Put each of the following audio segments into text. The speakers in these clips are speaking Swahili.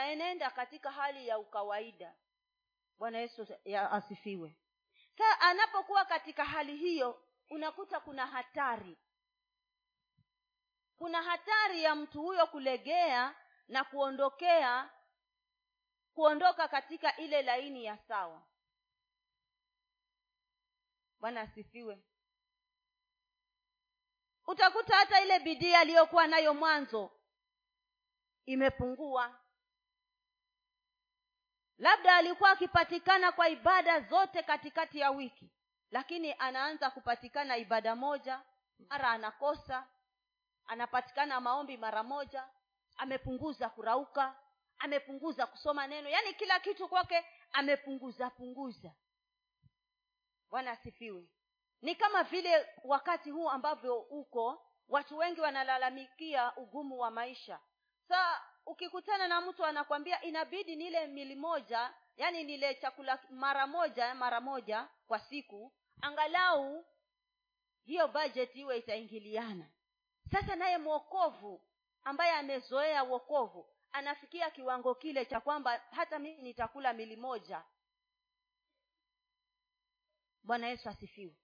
anaenenda katika hali ya ukawaida. Bwana yesu ya asifiwe. Sa anapokuwa katika hali hiyo unakuta kuna hatari. Kuna hatari ya mtu huyo kulegea na kuondokea kuondoka katika ile laini ya sawa. Bwana asifiwe. Utakuta hata ile bidii aliyokuwa nayo mwanzo imepungua labda alikuwa akipatikana kwa ibada zote katikati ya wiki lakini anaanza kupatikana ibada moja mara anakosa anapatikana maombi mara moja amepunguza kurauka amepunguza kusoma neno yaani kila kitu kwake amepunguza punguza. Bwana asifiwe. Ni kama vile wakati huu ambavyo uko watu wengi wanalalamikia ugumu wa maisha. Sa ukikutana na mtu anakwambia inabidi nile mili moja yani nile chakula mara moja mara moja kwa siku angalau hiyo budget iwe itaingiliana. Sasa naye mwokovu ambaye amezoea uokovu anafikia kiwango kile cha kwamba hata mimi nitakula mili moja. Bwana yesu asifiwe.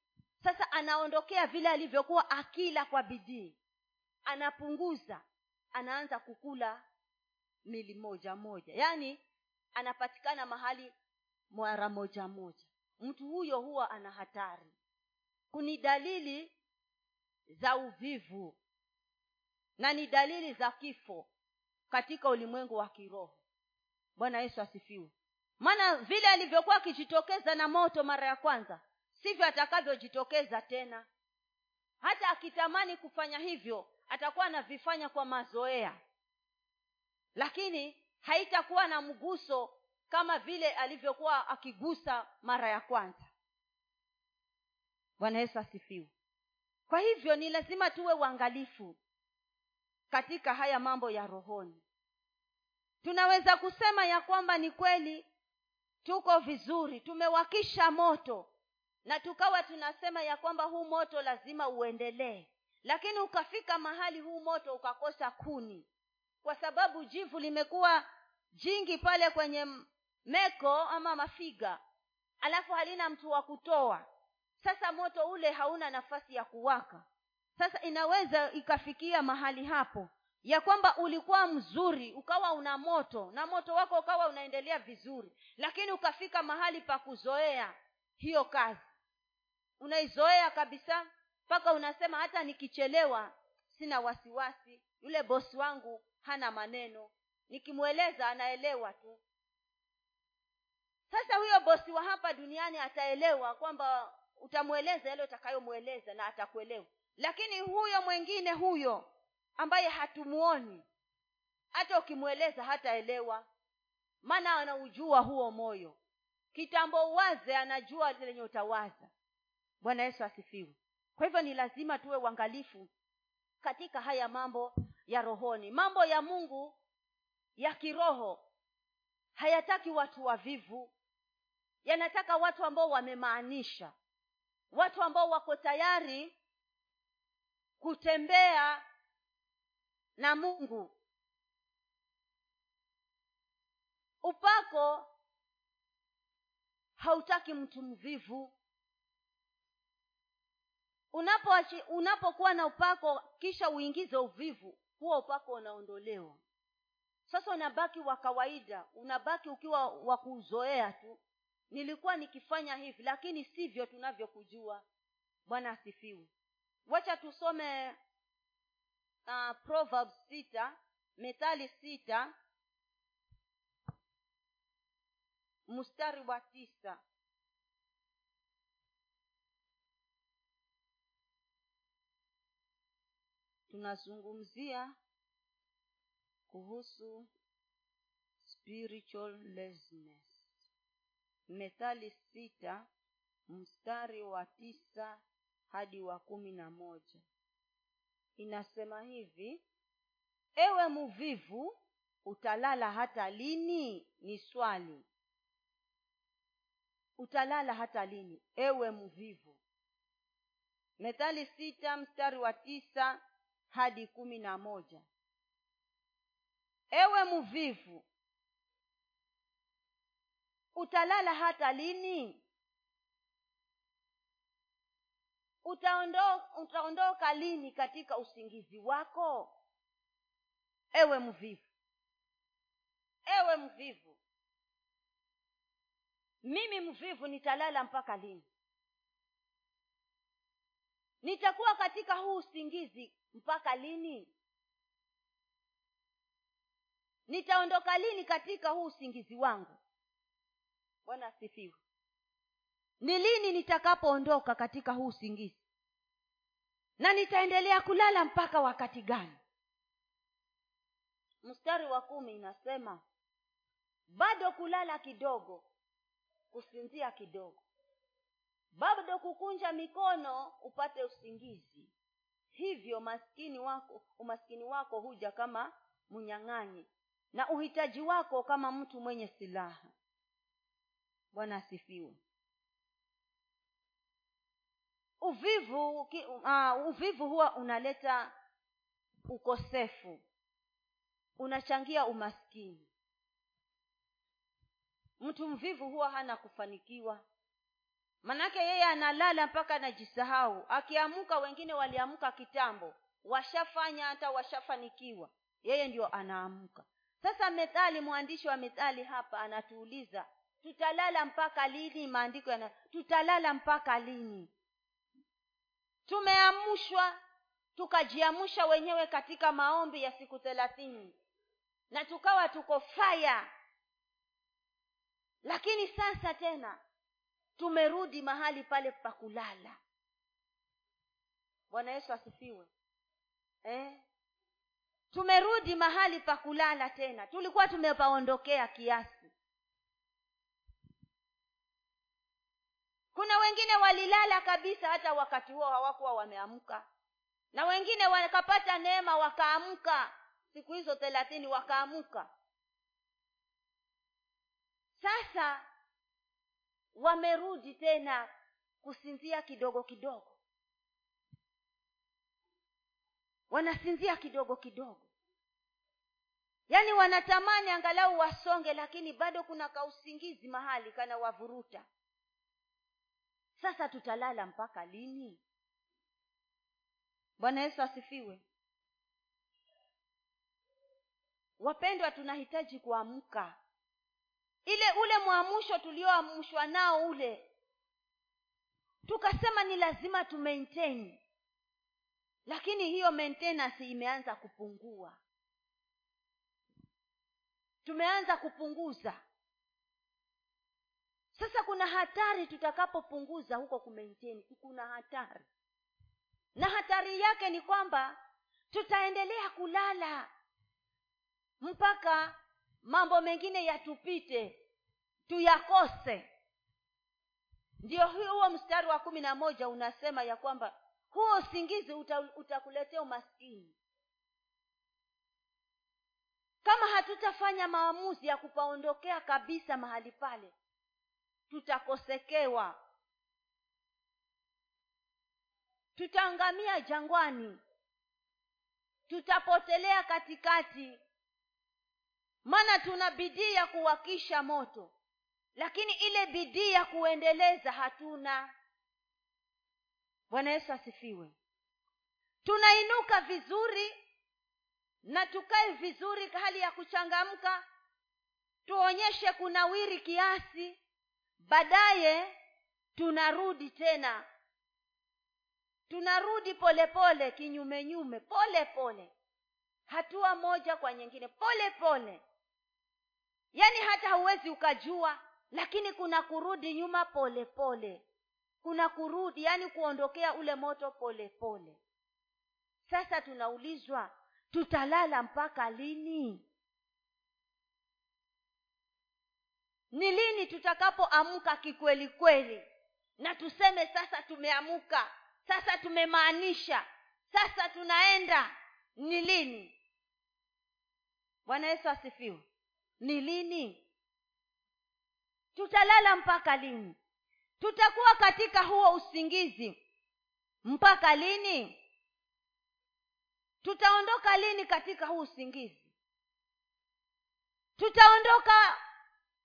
Sasa anaondokea vile alivyokuwa akila kwa bidii. Anapunguza anaanza kukula mili moja moja. Yaani anapatikana mahali mara moja moja. Mtu huyo huwa ana hatari. Kuni dalili za uvivu na ni dalili za kifo katika ulimwengu wa kiroho. Bwana yesu asifiwe. Maana vile alivyokuwa akijitokeza na moto mara ya kwanza sivyo atakavyojitokeza tena. Hata akitamani kufanya hivyo atakuwa anavifanya kwa mazoea lakini haitakuwa na mguso kama vile alivyokuwa akigusa mara ya kwanza. Bwana yesu asifiwe. Kwa hivyo ni lazima tuwe uangalifu katika haya mambo ya rohoni. Tunaweza kusema ya kwamba ni kweli tuko vizuri tumewakisha moto na tukawa tunasema ya kwamba huu moto lazima uendelee. Lakini ukafika mahali huu moto ukakosa kuni kwa sababu jivu limekuwa jingi pale kwenye meko ama mafiga. Alafu halina mtu wa kutoa. Sasa moto ule hauna nafasi ya kuwaka. Sasa inaweza ikafikia mahali hapo. Ya kwamba ulikuwa mzuri ukawa una moto na moto wako ukawa unaendelea vizuri. Lakini ukafika mahali pa kuzoea hiyo kazi. Unaizoea kabisa mpaka unasema hata nikichelewa sina wasiwasi. Yule bosi wangu hana maneno. Nikimweleza anaelewa tu. Sasa huyo bosi wa hapa duniani ataelewa kwamba utamweleza yale utakayomweleza na atakuelewa. Lakini huyo mwengine huyo ambaye hatumuoni hata ukimweleza hataelewa. Maana anaujua huo moyo. Kitambo uwaze anajua lenye utawaza. Bwana yesu asifiwe. Kwa hivyo ni lazima tuwe uangalifu katika haya mambo ya rohoni. Mambo ya mungu ya kiroho hayataki watu wavivu. Yanataka watu ambao wamemaanisha. Watu ambao wako tayari kutembea na mungu. Upako hautaki mtu mvivu. Unapokuwa unapo na upako kisha uingize uvivu huo upako unaondolewa. Sasa unabaki wa kawaida unabaki ukiwa wa kuzoea tu. Nilikuwa nikifanya hivi lakini sivyo tunavyokujua. Bwana asifiwe. Wacha tusome uh, proverbs sita methali sita mstari wa tisa tunazungumzia kuhusu spiritual methali sita mstari wa tisa hadi wa kumi na moja. Inasema hivi ewe muvivu utalala hata lini? Ni swali. Utalala hata lini? Ewe mvivu. Methali sita mstari wa tisa hadi kumi na moja. Ewe mvivu utalala hata lini? Utaondo, utaondoka lini katika usingizi wako? Ewe mvivu ewe mvivu mimi mvivu nitalala mpaka lini nitakuwa katika huu usingizi mpaka lini? Nitaondoka lini katika huu usingizi wangu? Bwana asifiwe. Ni lini nitakapoondoka katika huu usingizi? Na nitaendelea kulala mpaka wakati gani? Mstari wa kumi inasema bado kulala kidogo kusinzia kidogo bado kukunja mikono upate usingizi. Hivyo maskini wako umaskini wako huja kama mnyang'anyi na uhitaji wako kama mtu mwenye silaha. Bwana asifiwe. Uvivu uh, uvivu huwa unaleta ukosefu. Unachangia umaskini. Mtu mvivu huwa hana kufanikiwa manake yeye analala mpaka anajisahau. Akiamka wengine waliamka kitambo. Washafanya hata washafanikiwa. Yeye ndio anaamka. Sasa methali mwandishi wa methali hapa anatuuliza tutalala mpaka lini? Maandiko yana tutalala mpaka lini? Tumeamshwa tukajiamsha wenyewe katika maombi ya siku thelathini. Na tukawa tuko faya lakini sasa tena tumerudi mahali pale pa kulala. Bwana yesu asifiwe. Eh? tumerudi mahali pa kulala tena. Tulikuwa tumepaondokea kiasi. Kuna wengine walilala kabisa hata wakati huo hawakuwa wameamka. Na wengine wakapata neema wakaamka. Siku hizo thelathini wakaamka. Sasa wamerudi tena kusinzia kidogo kidogo. Wanasinzia kidogo kidogo. Yaani wanatamani angalau wasonge lakini bado kuna kausingizi mahali kana wavuruta sasa tutalala mpaka lini? Bwana yesu asifiwe. Wapendwa tunahitaji kuamka ile ule mwamusho tulioamshwa nao ule tukasema ni lazima tu lakini hiyo maintenance imeanza kupungua. Tumeanza kupunguza. Sasa kuna hatari tutakapopunguza huko kumaintain kuna hatari. Na hatari yake ni kwamba tutaendelea kulala mpaka mambo mengine yatupite tuyakose. Ndio huo mstari wa kumi na moja unasema ya kwamba huo usingizi uta, utakuletea umaskini. Kama hatutafanya maamuzi ya kupaondokea kabisa mahali pale tutakosekewa. Tutaangamia jangwani. Tutapotelea katikati maana tuna bidii ya kuwakisha moto lakini ile bidii ya kuendeleza hatuna. Bwana yesu asifiwe. Tunainuka vizuri na tukae vizuri hali ya kuchangamka tuonyeshe kunawiri kiasi baadaye tunarudi tena. Tunarudi polepole kinyumenyume pole pole. Hatua moja kwa nyingine pole pole yaani hata huwezi ukajua lakini kuna kurudi nyuma pole pole. Kuna kurudi yaani kuondokea ule moto pole pole. Sasa tunaulizwa tutalala mpaka lini? Ni lini tutakapoamka kikweli kweli? Na tuseme sasa tumeamuka sasa tumemaanisha sasa tunaenda. Ni lini? Bwana yesu asifiwe ni lini? Tutalala mpaka lini? Tutakuwa katika huo usingizi mpaka lini? Tutaondoka lini katika huu usingizi? Tutaondoka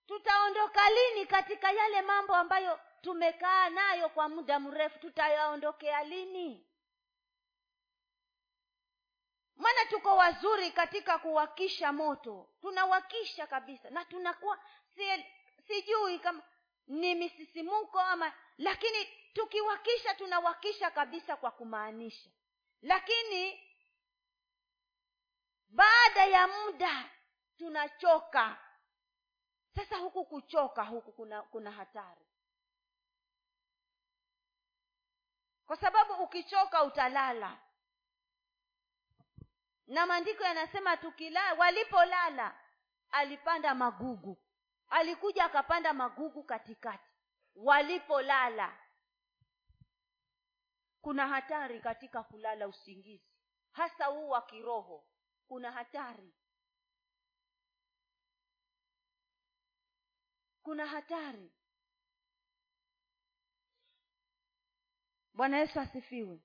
tutaondoka lini katika yale mambo ambayo tumekaa nayo kwa muda mrefu? Tutayaondokea lini maana tuko wazuri katika kuwakisha moto. Tunawakisha kabisa. Na tunakuwa si, sijui kama ni misisimuko ama lakini tukiwakisha tunawakisha kabisa kwa kumaanisha. Lakini baada ya muda tunachoka. Sasa huku kuchoka huku kuna kuna hatari. Kwa sababu ukichoka utalala na maandiko yanasema tukila walipolala alipanda magugu. Alikuja akapanda magugu katikati. Walipolala kuna hatari katika kulala usingizi. Hasa huu wa kiroho kuna hatari. Kuna hatari. Bwana yesu asifiwe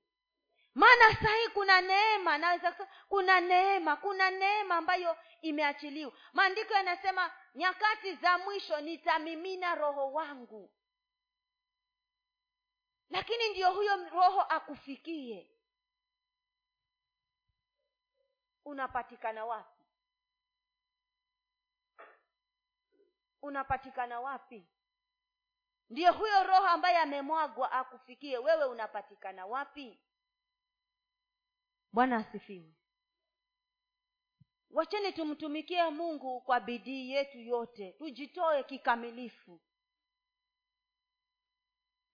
maana sahii kuna neema naweza kuna neema kuna neema ambayo imeachiliwa. Maandiko yanasema nyakati za mwisho nitamimina roho wangu. Lakini ndiyo huyo roho akufikie. Unapatikana wapi? Unapatikana wapi? Ndiyo huyo roho ambaye amemwagwa akufikie. Wewe unapatikana wapi bwana asifiwe. Wacheni tumtumikie mungu kwa bidii yetu yote. Tujitoe kikamilifu.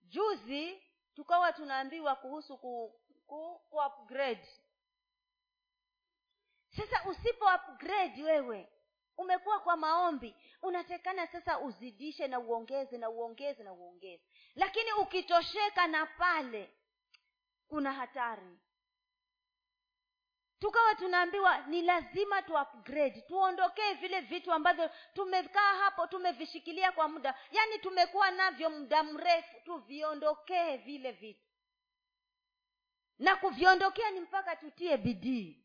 Juzi tukawa tunaambiwa kuhusu ku, ku, ku upgrade. Sasa usipo upgrade wewe umekuwa kwa maombi unatekana sasa uzidishe na uongeze na uongeze na uongeze. Lakini ukitosheka na pale kuna hatari tukawa tunaambiwa ni lazima tu upgrade tuondokee vile vitu ambavyo tumekaa hapo tumevishikilia kwa muda. Yaani tumekuwa navyo muda mrefu tuviondokee vile vitu. Na kuviondokea ni mpaka tutie bidii.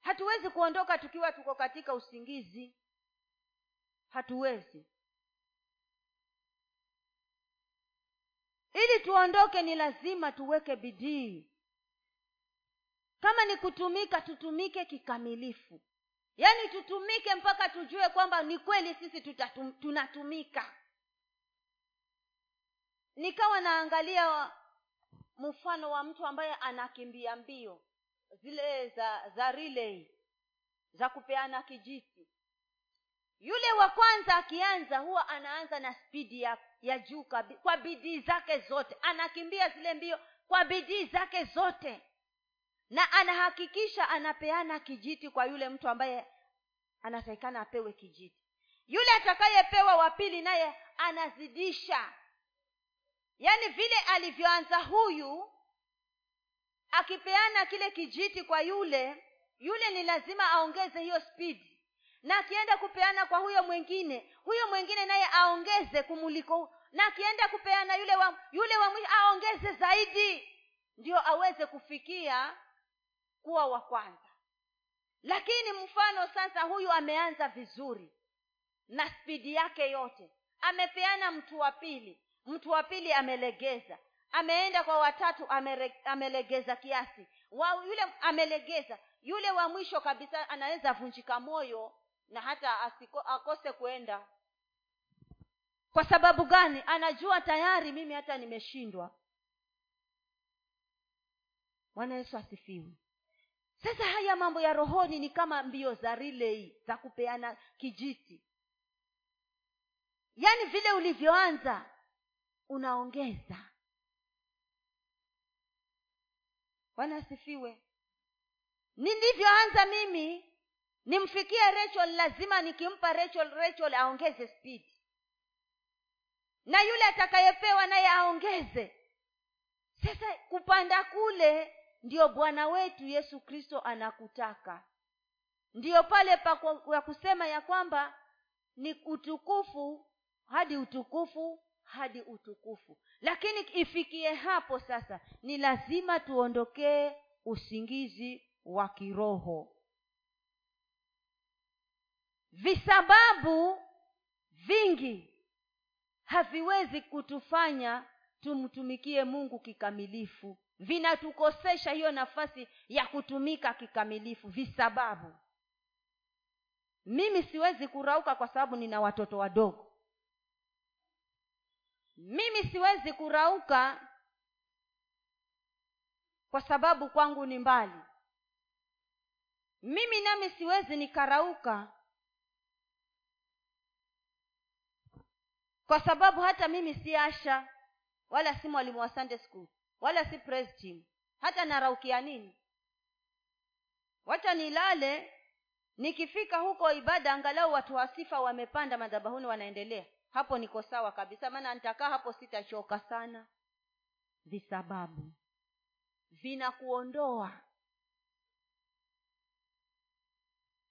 Hatuwezi kuondoka tukiwa tuko katika usingizi. Hatuwezi. Ili tuondoke ni lazima tuweke bidii kama ni kutumika tutumike kikamilifu. Yaani tutumike mpaka tujue kwamba ni kweli sisi tutatum, tunatumika. Nikawa naangalia mfano wa mtu ambaye anakimbia mbio zile za za relay za kupeana kijiti. Yule wa kwanza akianza huwa anaanza na spidi ya, ya juu kwa bidii zake zote. Anakimbia zile mbio kwa bidii zake zote na anahakikisha anapeana kijiti kwa yule mtu ambaye anatakikana apewe kijiti. Yule atakayepewa wa pili naye anazidisha. Yaani vile alivyoanza huyu akipeana kile kijiti kwa yule yule ni lazima aongeze hiyo spidi na akienda kupeana kwa huyo mwingine huyo mwingine naye aongeze kumuliko. Na akienda kupeana yule wa yule wa mwisho aongeze zaidi. Ndio aweze kufikia kuwa wa kwanza. Lakini mfano sasa huyu ameanza vizuri na spidi yake yote. Amepeana mtu wa pili. Mtu wa pili amelegeza. Ameenda kwa watatu amere, amelegeza kiasi. Wa yule amelegeza. Yule wa mwisho kabisa anaweza vunjika moyo na hata asiko, akose kuenda. Kwa sababu gani? Anajua tayari mimi hata nimeshindwa. Bwana yesu asifiwe sasa haya mambo ya rohoni ni kama mbio za rilei za kupeana kijiti. Yaani vile ulivyoanza unaongeza. Bwana asifiwe. Nilivyoanza mimi nimfikie rachel lazima nikimpa rachel rachel aongeze spidi na yule atakayepewa naye aongeze. Sasa kupanda kule ndio bwana wetu yesu kristo anakutaka. Ndiyo pale pa kusema ya kwamba ni utukufu hadi utukufu hadi utukufu. Lakini ifikie hapo sasa ni lazima tuondokee usingizi wa kiroho. Visababu vingi haviwezi kutufanya tumtumikie mungu kikamilifu vinatukosesha hiyo nafasi ya kutumika kikamilifu visababu. Mimi siwezi kurauka kwa sababu nina watoto wadogo. Mimi siwezi kurauka kwa sababu kwangu ni mbali. Mimi nami siwezi nikarauka kwa sababu hata mimi si asha wala si mwalimu wa sunday school wala si press team hata naraukia nini? Wacha nilale nikifika huko ibada angalau watu wa sifa wamepanda madhabahuni wanaendelea. Hapo niko sawa kabisa maana nitakaa hapo sitachoka sana. Visababu. Vinakuondoa.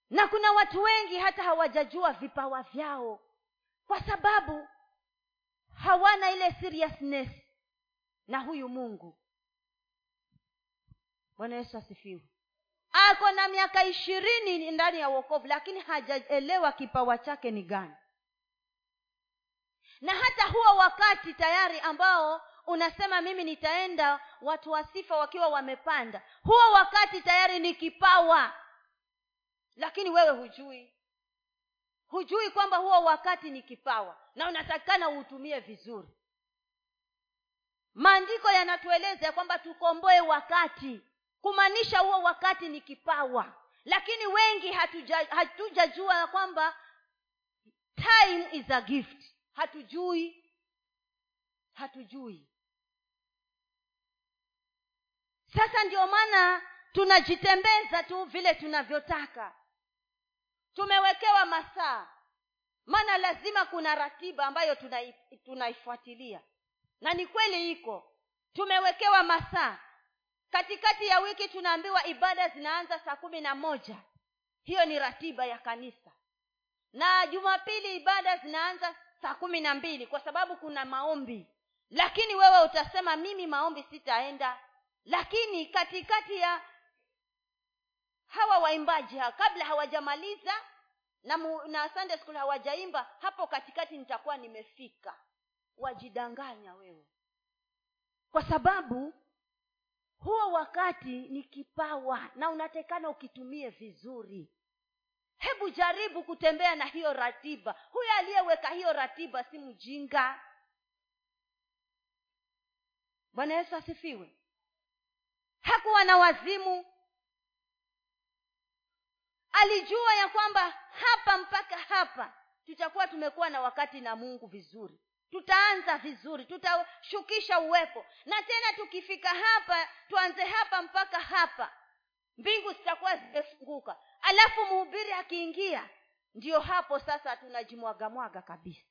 Na kuna watu wengi hata hawajajua vipawa vyao. Kwa sababu hawana ile seriousness na huyu mungu. Bwana yesu asifiwe. Ako na miaka ishirini ndani ya uokovu lakini hajaelewa kipawa chake ni gani. Na hata huo wakati tayari ambao unasema mimi nitaenda watu wa sifa wakiwa wamepanda huo wakati tayari ni kipawa. Lakini wewe hujui. Hujui kwamba huo wakati ni kipawa na unatakikana uutumie vizuri maandiko yanatueleza ya kwamba tukomboe wakati. Kumaanisha huo wakati ni kipawa. Lakini wengi hatujajua ya kwamba time is a gift. Hatujui. Hatujui. Sasa ndio maana tunajitembeza tu vile tunavyotaka. Tumewekewa masaa. Maana lazima kuna ratiba ambayo tunaifuatilia na ni kweli iko. Tumewekewa masaa. Katikati ya wiki tunaambiwa ibada zinaanza saa kumi na moja. Hiyo ni ratiba ya kanisa. Na jumapili ibada zinaanza saa kumi na mbili kwa sababu kuna maombi. Lakini wewe utasema mimi maombi sitaenda. Lakini katikati ya hawa waimbaji ha, kabla hawajamaliza na, mu, na sunday school hawajaimba hapo katikati nitakuwa nimefika wajidanganya wewe. Kwa sababu huo wakati ni kipawa na unatekana ukitumie vizuri. Hebu jaribu kutembea na hiyo ratiba. Huyo aliyeweka hiyo ratiba si mjinga. Bwana yesu asifiwe. Hakuwa na wazimu. Alijua ya kwamba hapa mpaka hapa tutakuwa tumekuwa na wakati na mungu vizuri tutaanza vizuri tutashukisha uwepo. Na tena tukifika hapa tuanze hapa mpaka hapa. Mbingu zitakuwa zimefunguka. Alafu mhubiri akiingia ndio hapo sasa tunajimwagamwaga kabisa.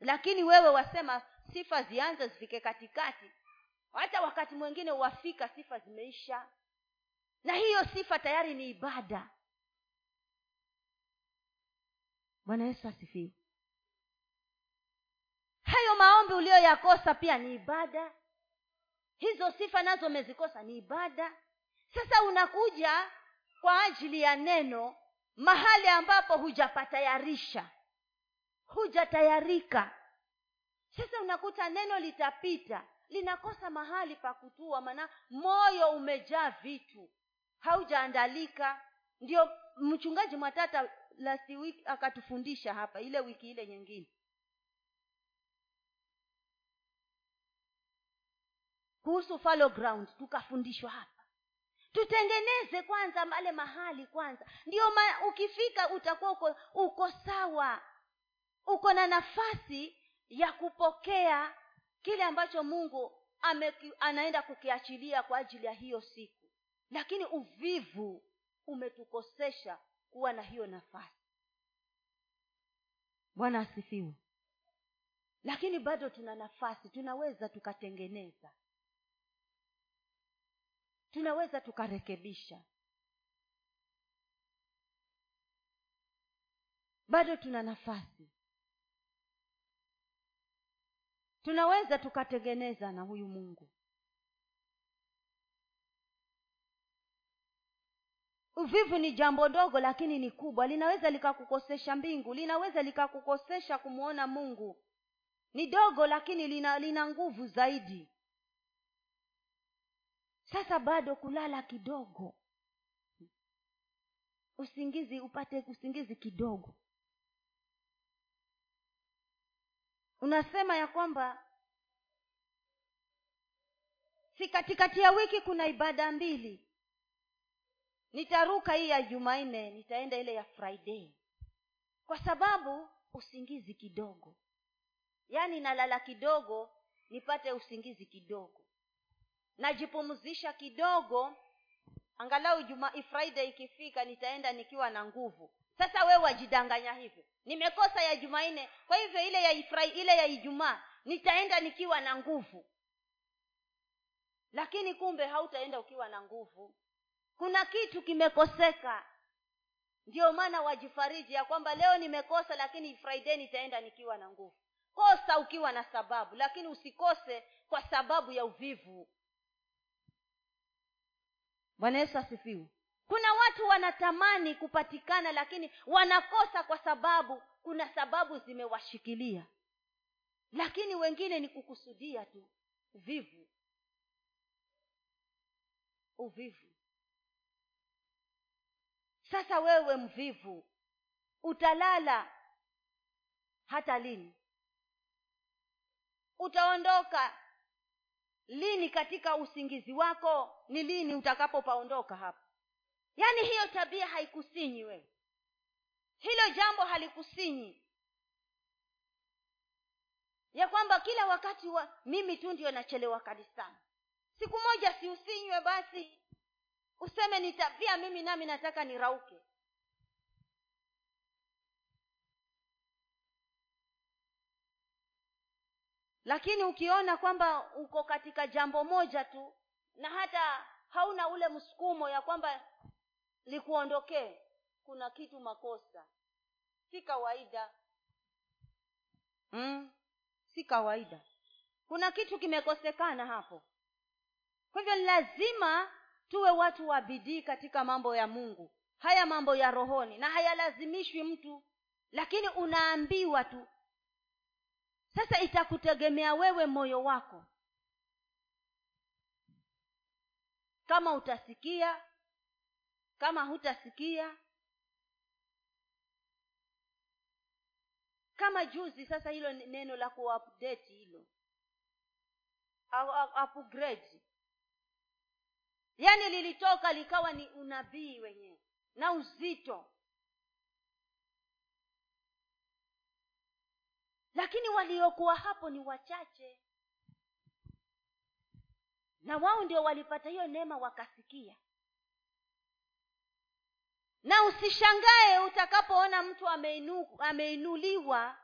Lakini wewe wasema sifa zianze zifike katikati. Hata wakati mwingine wafika sifa zimeisha. Na hiyo sifa tayari ni ibada. Bwana yesu asifiwe hayo maombi uliyoyakosa pia ni ibada. Hizo sifa nazo umezikosa ni ibada. Sasa unakuja kwa ajili ya neno mahali ambapo hujapatayarisha hujatayarika. Sasa unakuta neno litapita linakosa mahali pa kutua maana moyo umejaa vitu haujaandalika. Ndio mchungaji mwatata last week akatufundisha hapa ile wiki ile nyingine kuhusu fallow ground tukafundishwa hapa. Tutengeneze kwanza male mahali kwanza. Ndio ma, ukifika utakuwa uko, uko sawa. Uko na nafasi ya kupokea kile ambacho mungu ame, anaenda kukiachilia kwa ajili ya hiyo siku. Lakini uvivu umetukosesha kuwa na hiyo nafasi. Bwana asifiwe. Lakini bado tuna nafasi tunaweza tukatengeneza tunaweza tukarekebisha. Bado tuna nafasi. Tunaweza tukatengeneza na huyu mungu. Uvivu ni jambo dogo lakini ni kubwa. Linaweza likakukosesha mbingu linaweza likakukosesha kumwona mungu. Ni dogo lakini lina lina nguvu zaidi sasa bado kulala kidogo. Usingizi upate usingizi kidogo. Unasema ya kwamba si katikati ya wiki kuna ibada mbili. Nitaruka hii ya jumanne nitaenda ile ya friday. Kwa sababu usingizi kidogo. Yaani nalala kidogo nipate usingizi kidogo najipumzisha kidogo. Angalau juma friday ikifika nitaenda nikiwa na nguvu. Sasa wewe wajidanganya hivyo nimekosa ya jumanne. Kwa hivyo ile ya ifrai, ile ya ijumaa nitaenda nikiwa na nguvu. Lakini kumbe hautaenda ukiwa na nguvu. Kuna kitu kimekoseka. Ndio maana wajifariji ya kwamba leo nimekosa lakini friday nitaenda nikiwa na nguvu. Kosa ukiwa na sababu lakini usikose kwa sababu ya uvivu bwana yesu asifiwe. Kuna watu wanatamani kupatikana lakini wanakosa kwa sababu kuna sababu zimewashikilia. Lakini wengine ni kukusudia tu. Uvivu. Uvivu. Sasa wewe mvivu utalala hata lini? Utaondoka lini katika usingizi wako ni lini utakapopaondoka hapa? Yaani hiyo tabia haikusinyi wewe. Hilo jambo halikusinyi. Ya kwamba kila wakati wa mimi tu ndio nachelewa kanisani. Siku moja siusinywe basi. Useme ni tabia mimi nami nataka nirauke lakini ukiona kwamba uko katika jambo moja tu na hata hauna ule msukumo ya kwamba likuondokee kuna kitu makosa. Si kawaida. Mm, si kawaida. Kuna kitu kimekosekana hapo. Kwa hivyo lazima tuwe watu wa bidii katika mambo ya mungu. Haya mambo ya rohoni na hayalazimishwi mtu. Lakini unaambiwa tu sasa itakutegemea wewe moyo wako. Kama utasikia kama hutasikia. Kama juzi sasa hilo neno la kuupdate hilo. Upgrade. Yaani lilitoka likawa ni unabii wenyewe na uzito lakini waliokuwa hapo ni wachache. Na wao ndio walipata hiyo neema wakasikia. Na usishangae utakapoona mtu ameinu, ameinuliwa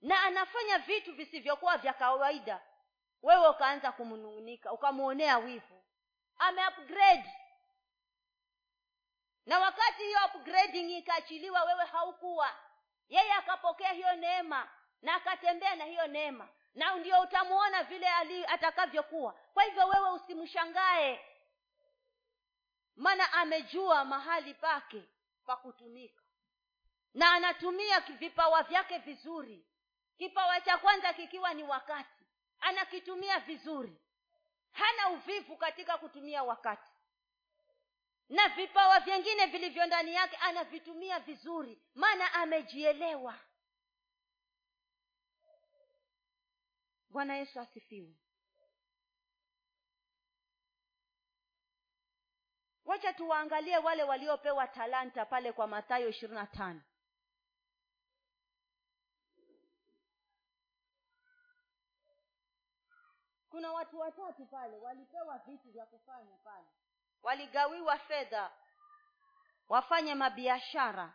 na anafanya vitu visivyokuwa vya kawaida. Wewe ukaanza kumnung'unika ukamwonea wivu. Ameupgrade. Na wakati hiyo upgrading ikaachiliwa wewe haukuwa. Yeye akapokea hiyo neema na akatembea na hiyo neema. Na ndio utamwona vile ali atakavyokuwa. Kwa hivyo wewe usimshangae. Maana amejua mahali pake pa kutumika. Na anatumia vipawa vyake vizuri. Kipawa cha kwanza kikiwa ni wakati. Anakitumia vizuri. Hana uvivu katika kutumia wakati. Na vipawa vyengine vilivyo ndani yake anavitumia vizuri. Maana amejielewa bwana yesu asifiwe. Wacha tuwaangalie wale waliopewa talanta pale kwa mathayo ishirini na tano. Kuna watu watatu pale walipewa vitu vya kufanya pale. Waligawiwa fedha wafanye mabiashara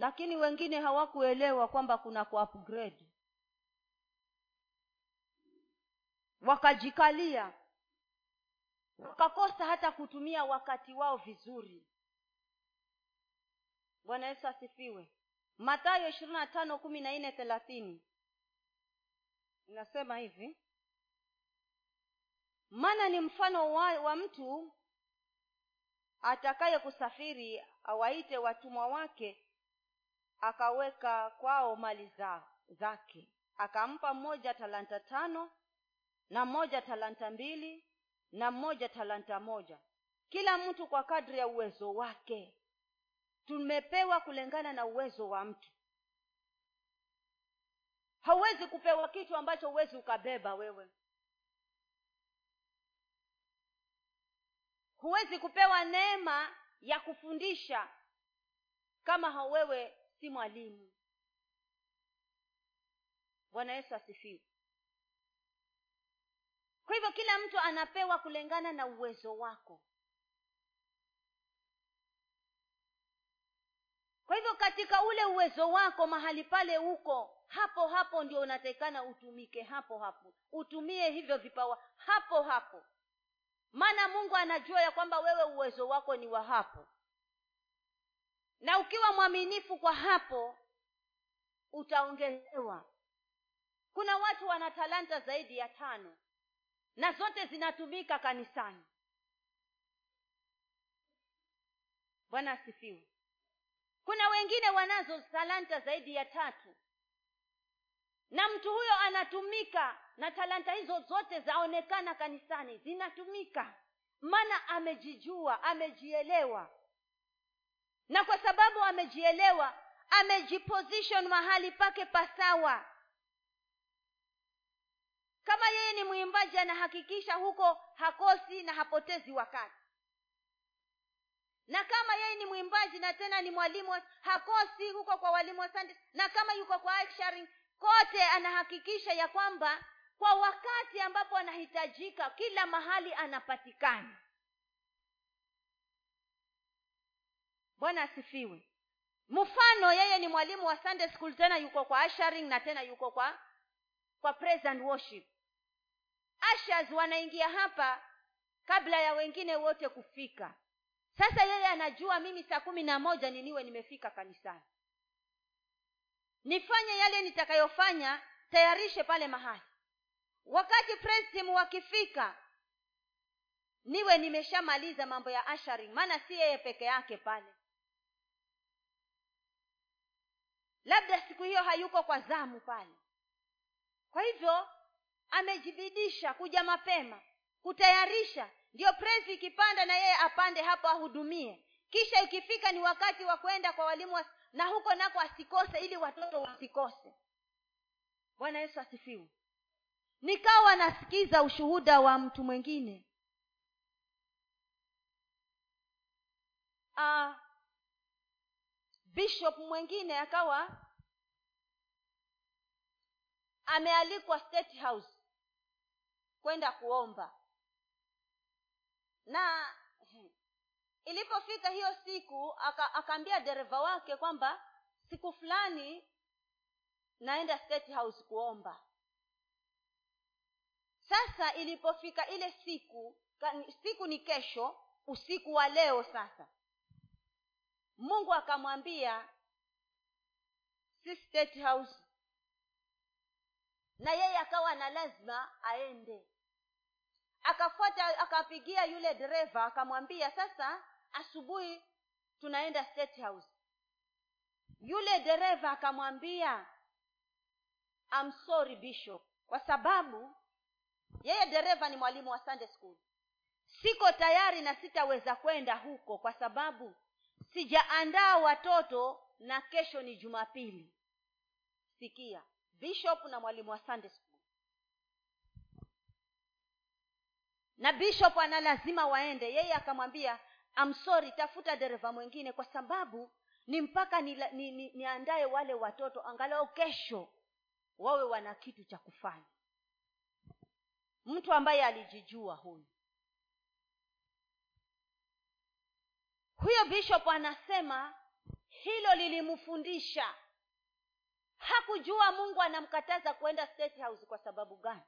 lakini wengine hawakuelewa kwamba kuna ku upgrade. Wakajikalia. Wakakosa hata kutumia wakati wao vizuri. Bwana yesu asifiwe. Matayo ishirini na tano kumi na nne thelathini. Inasema hivi. Maana ni mfano wa, wa mtu atakaye kusafiri awaite watumwa wake akaweka kwao mali za, zake. Akampa mmoja talanta tano na mmoja talanta mbili na mmoja talanta moja. Kila mtu kwa kadri ya uwezo wake. Tumepewa kulingana na uwezo wa mtu. Hauwezi kupewa kitu ambacho huwezi ukabeba wewe. Huwezi kupewa neema ya kufundisha kama wewe si mwalimu. Bwana yesu asifiwe. Kwa hivyo kila mtu anapewa kulingana na uwezo wako. Kwa hivyo katika ule uwezo wako mahali pale uko hapo hapo ndio unatakikana utumike hapo hapo. Utumie hivyo vipawa hapo hapo. Maana mungu anajua ya kwamba wewe uwezo wako ni wa hapo na ukiwa mwaminifu kwa hapo utaongezewa. Kuna watu wana talanta zaidi ya tano na zote zinatumika kanisani. Bwana asifiwe. Kuna wengine wanazo talanta zaidi ya tatu na mtu huyo anatumika na talanta hizo zote zaonekana kanisani zinatumika. Maana amejijua amejielewa na kwa sababu amejielewa amejiposition mahali pake pasawa kama yeye ni mwimbaji anahakikisha huko hakosi na hapotezi wakati. Na kama yeye ni mwimbaji na tena ni mwalimu hakosi huko kwa walimu wa na kama yuko kwa sharing kote anahakikisha ya kwamba kwa wakati ambapo anahitajika kila mahali anapatikana bwana asifiwe. Mfano yeye ni mwalimu wa sunday school tena yuko kwa asharing na tena yuko kwa kwa and worship. Ashers wanaingia hapa kabla ya wengine wote kufika. Sasa yeye anajua mimi saa kumi na moja niniwe nimefika kanisani. Nifanye yale nitakayofanya tayarishe pale mahali. Wakati praise wakifika niwe nimeshamaliza mambo ya asharing maana si yeye peke yake pale labda siku hiyo hayuko kwa zamu pale. Kwa hivyo amejibidisha kuja mapema kutayarisha ndiyo presi ikipanda na yeye apande hapo ahudumie. Kisha ikifika ni wakati wa kwenda kwa walimu wa, na huko nako asikose ili watoto wasikose. Bwana yesu asifiwe. Nikawa nasikiza ushuhuda wa mtu mwingine. Uh, bishop mwingine akawa amealikwa state house kwenda kuomba. Na ilipofika hiyo siku akaambia dereva wake kwamba siku fulani naenda state house kuomba. Sasa ilipofika ile siku siku ni kesho usiku wa leo sasa mungu akamwambia si state house. Na yeye akawa na lazima aende. Akafuata akapigia yule dereva akamwambia sasa asubuhi tunaenda state house. Yule dereva akamwambia I'm sorry bishop kwa sababu yeye dereva ni mwalimu wa sunday school. Siko tayari na sitaweza kwenda huko kwa sababu sijaandaa watoto na kesho ni jumapili. Sikia bishop na mwalimu wa sunday school. Na bishop ana lazima waende. Yeye akamwambia amsori tafuta dereva mwingine kwa sababu ni mpaka niandaye ni, ni, ni wale watoto angalau kesho wawe wana kitu cha kufanya. Mtu ambaye alijijua huyu huyo bishop anasema hilo lilimfundisha. Hakujua mungu anamkataza kwenda state house kwa sababu gani.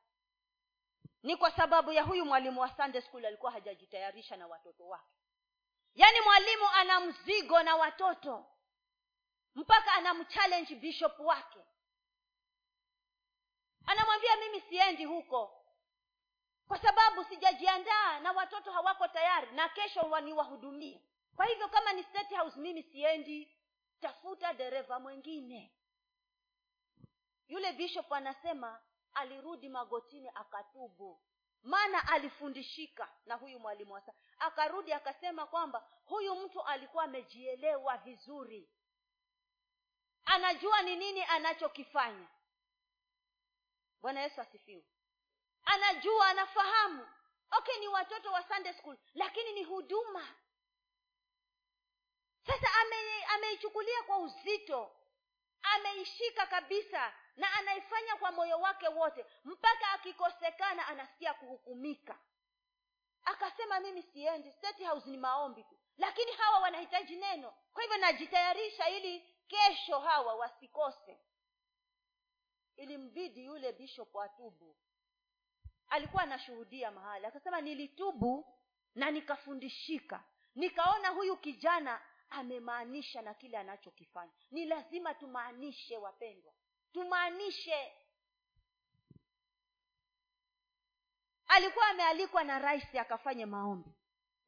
Ni kwa sababu ya huyu mwalimu wa sunday school alikuwa hajajitayarisha na watoto wake. Yaani mwalimu ana mzigo na watoto mpaka anamchallenge bishop wake. Anamwambia mimi siendi huko kwa sababu sijajiandaa na watoto hawako tayari na kesho niwahudumie kwa hivyo kama ni state house mimi siendi. Tafuta dereva mwingine. Yule bishop anasema alirudi magotini akatubu. Maana alifundishika na huyu mwalimu wasa akarudi akasema kwamba huyu mtu alikuwa amejielewa vizuri. Anajua ni nini anachokifanya. Bwana yesu asifiwe. Anajua anafahamu. Okay ni watoto wa sunday school lakini ni huduma sasa ame- ameichukulia kwa uzito. Ameishika kabisa na anaifanya kwa moyo wake wote. Mpaka akikosekana anasikia kuhukumika. Akasema mimi siendi. State house ni maombi tu. Lakini hawa wanahitaji neno. Kwa hivyo najitayarisha ili kesho hawa wasikose. Ilimbidi yule bishop atubu. Alikuwa anashuhudia mahali. Akasema nilitubu na nikafundishika. Nikaona huyu kijana amemaanisha na kile anachokifanya. Ni lazima tumaanishe wapendwa. Tumaanishe. Alikuwa amealikwa na rais akafanye maombi.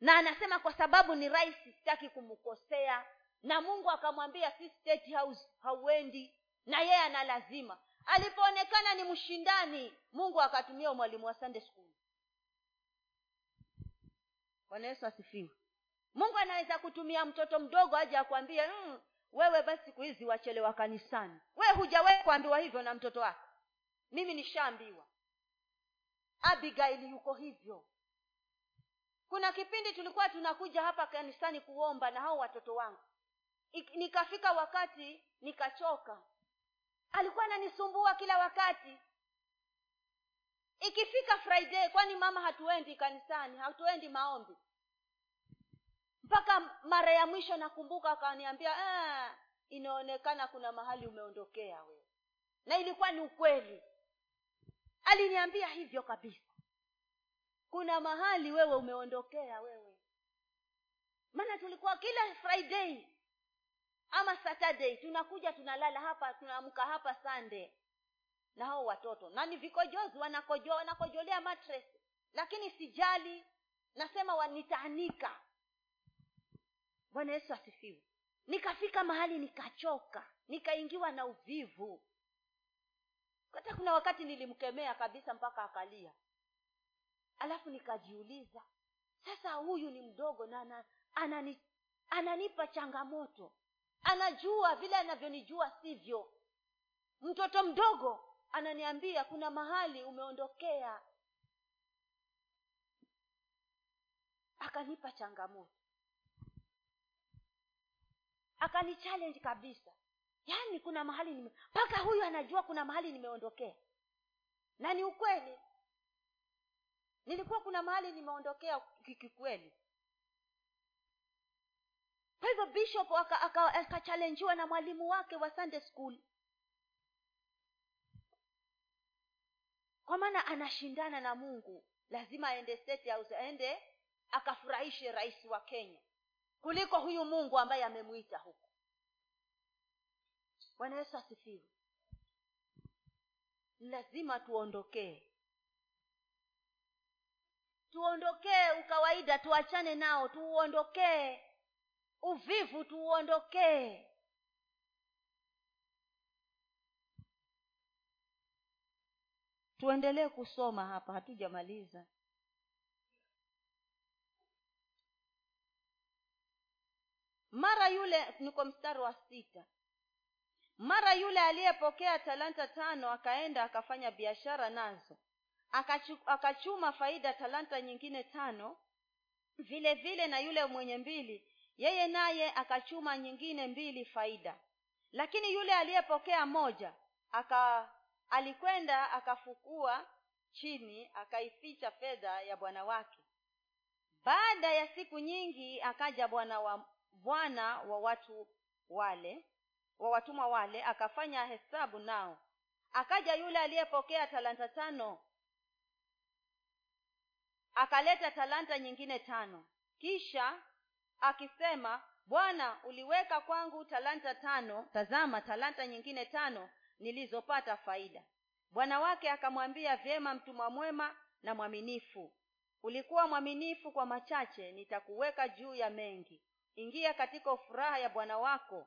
Na anasema kwa sababu ni rais sitaki kumkosea. Na mungu akamwambia si state house hauendi. Na yeye ana lazima. Alipoonekana ni mshindani mungu akatumia mwalimu wa sunday school. Bwana yesu asifiwe mungu anaweza kutumia mtoto mdogo aje akwambie mm, wewe basi siku hizi wachelewa kanisani. We hujawahi kuambiwa hivyo na mtoto wako. Mimi nishaambiwa. Abigaili yuko hivyo. Kuna kipindi tulikuwa tunakuja hapa kanisani kuomba na hao watoto wangu. Ik, nikafika wakati nikachoka. Alikuwa ananisumbua kila wakati. Ikifika friday kwani mama hatuendi kanisani hatuendi maombi mpaka mara ya mwisho nakumbuka akaniambia ah, inaonekana kuna mahali umeondokea wewe. Na ilikuwa ni ukweli. Aliniambia hivyo kabisa. Kuna mahali wewe umeondokea wewe. Maana tulikuwa kila friday ama saturday tunakuja tunalala hapa tunaamka hapa sunday. Na hao watoto na ni vikojozi wanakojoa wanakojolea matres lakini sijali nasema wanitaanika bwana yesu asifiwe. Nikafika mahali nikachoka nikaingiwa na uvivu. Hata kuna wakati nilimkemea kabisa mpaka akalia. Alafu nikajiuliza sasa huyu ni mdogo na ana, anani, ananipa changamoto. Anajua vile anavyonijua sivyo. Mtoto mdogo ananiambia kuna mahali umeondokea. Akanipa changamoto akani challenge kabisa. Yaani kuna mahali mpaka huyu anajua kuna mahali nimeondokea. Na ni ukweli. Nilikuwa kuna mahali nimeondokea kikweli. Kwa hivyo bishop akachalenjiwa aka, aka na mwalimu wake wa sunday school. Kwa maana anashindana na mungu lazima aende state house aende akafurahishe rais wa kenya kuliko huyu mungu ambaye amemwita huku bwana yesu asifiwe. Lazima tuondokee. Tuondokee ukawaida tuachane nao tuuondokee uvivu tuuondokee tuendelee kusoma hapa hatujamaliza mara yule niko mstari wa sita. Mara yule aliyepokea talanta tano akaenda akafanya biashara nazo. Akachu, akachuma faida talanta nyingine tano. Vile vile na yule mwenye mbili yeye naye akachuma nyingine mbili faida. Lakini yule aliyepokea moja aka alikwenda akafukua chini akaificha fedha ya bwana wake. Baada ya siku nyingi akaja bwana wa bwana wa watu wale wa watumwa wale akafanya hesabu nao. Akaja yule aliyepokea talanta tano akaleta talanta nyingine tano. Kisha akisema bwana uliweka kwangu talanta tano tazama talanta nyingine tano nilizopata faida. Bwana wake akamwambia vyema mtumwa mwema na mwaminifu. Ulikuwa mwaminifu kwa machache nitakuweka juu ya mengi ingia katika furaha ya bwana wako.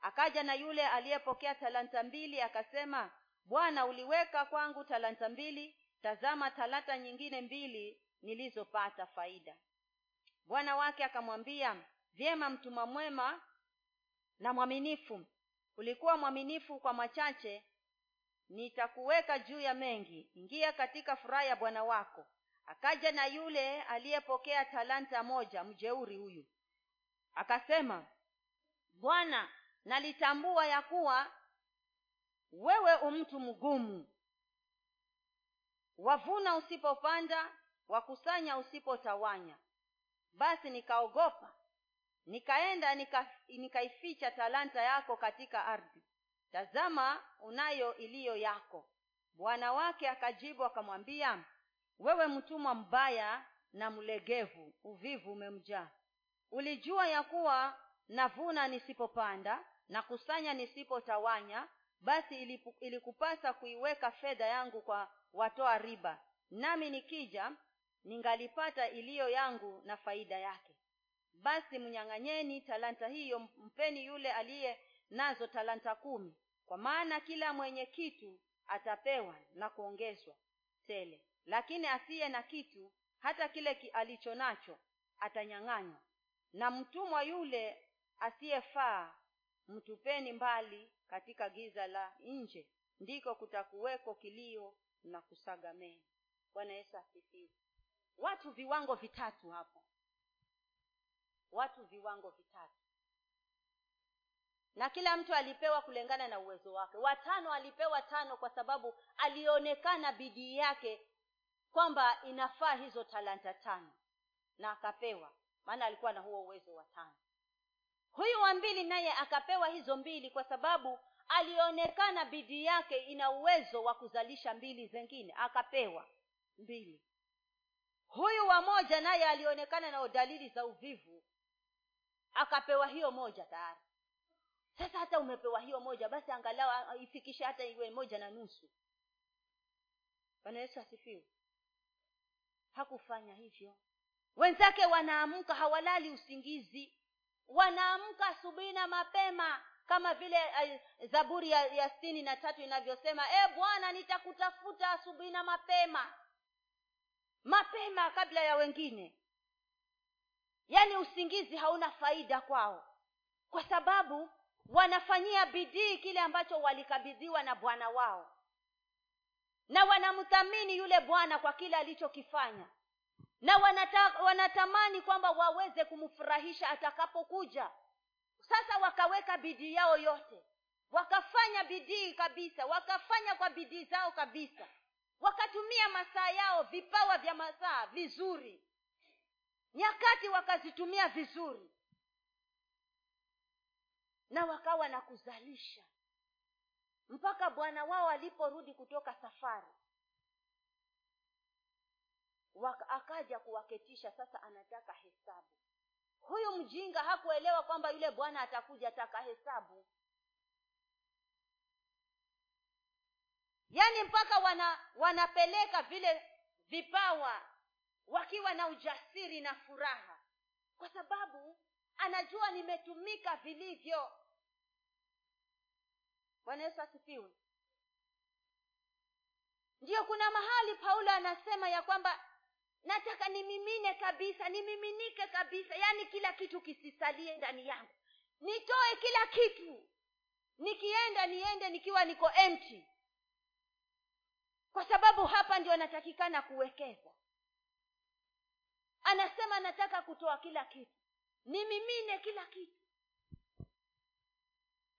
Akaja na yule aliyepokea talanta mbili akasema bwana uliweka kwangu talanta mbili tazama talanta nyingine mbili nilizopata faida. Bwana wake akamwambia vyema mtuma mwema na mwaminifu. Ulikuwa mwaminifu kwa machache nitakuweka juu ya mengi. Ingia katika furaha ya bwana wako. Akaja na yule aliyepokea talanta moja mjeuri huyu akasema bwana nalitambua ya kuwa wewe umtu mgumu. Wavuna usipopanda wakusanya usipotawanya. Basi nikaogopa nikaenda nika, nikaificha talanta yako katika ardhi. Tazama unayo iliyo yako. Bwana wake akajibu akamwambia wewe mtumwa mbaya na mlegevu uvivu umemjaa ulijua ya kuwa navuna nisipopanda na kusanya nisipotawanya basi ilikupasa kuiweka fedha yangu kwa watoa riba. Nami nikija ningalipata iliyo yangu na faida yake. Basi mnyang'anyeni talanta hiyo mpeni yule aliye nazo talanta kumi kwa maana kila mwenye kitu atapewa na kuongezwa tele. Lakini asiye na kitu hata kile ki alicho nacho atanyang'anywa na mtumwa yule asiyefaa mtupeni mbali katika giza la nje ndiko kutakuweko kilio na kusaga meno. Bwana yesu asifiwe. Watu viwango vitatu hapo. Watu viwango vitatu. Na kila mtu alipewa kulingana na uwezo wake. Watano alipewa tano kwa sababu alionekana bidii yake kwamba inafaa hizo talanta tano. Na akapewa maana alikuwa na huo uwezo wa tano. Huyu wa mbili naye akapewa hizo mbili kwa sababu alionekana bidii yake ina uwezo wa kuzalisha mbili zengine. Akapewa mbili. Huyu wa moja naye alionekana na dalili za uvivu. Akapewa hiyo moja tayari. Sasa hata umepewa hiyo moja basi angalau ifikishe hata iwe moja na nusu. Bwana yesu asifiwe. Hakufanya hivyo wenzake wanaamka hawalali usingizi. Wanaamka asubuhi na mapema kama vile uh, zaburi ya, ya sitini na tatu inavyosema e bwana nitakutafuta asubuhi na mapema. Mapema kabla ya wengine. Yaani usingizi hauna faida kwao. Kwa sababu wanafanyia bidii kile ambacho walikabidhiwa na bwana wao. Na wanamthamini yule bwana kwa kile alichokifanya na wanata, wanatamani kwamba waweze kumfurahisha atakapokuja. Sasa wakaweka bidii yao yote. Wakafanya bidii kabisa. Wakafanya kwa bidii zao kabisa. Wakatumia masaa yao vipawa vya masaa vizuri. Nyakati wakazitumia vizuri. Na wakawa na kuzalisha. Mpaka bwana wao aliporudi kutoka safari Akaja kuwaketisha sasa anataka hesabu. Huyu mjinga hakuelewa kwamba yule bwana atakuja ataka hesabu. Yaani mpaka wana wanapeleka vile vipawa wakiwa na ujasiri na furaha. Kwa sababu anajua nimetumika vilivyo. Bwana yesu asifiwe. Ndiyo kuna mahali paulo anasema ya kwamba nataka nimimine kabisa nimiminike kabisa yaani kila kitu kisisalie ndani yangu. Nitoe kila kitu. Nikienda niende nikiwa niko empty. Kwa sababu hapa ndio natakikana kuwekeza. Anasema nataka kutoa kila kitu. Nimimine kila kitu.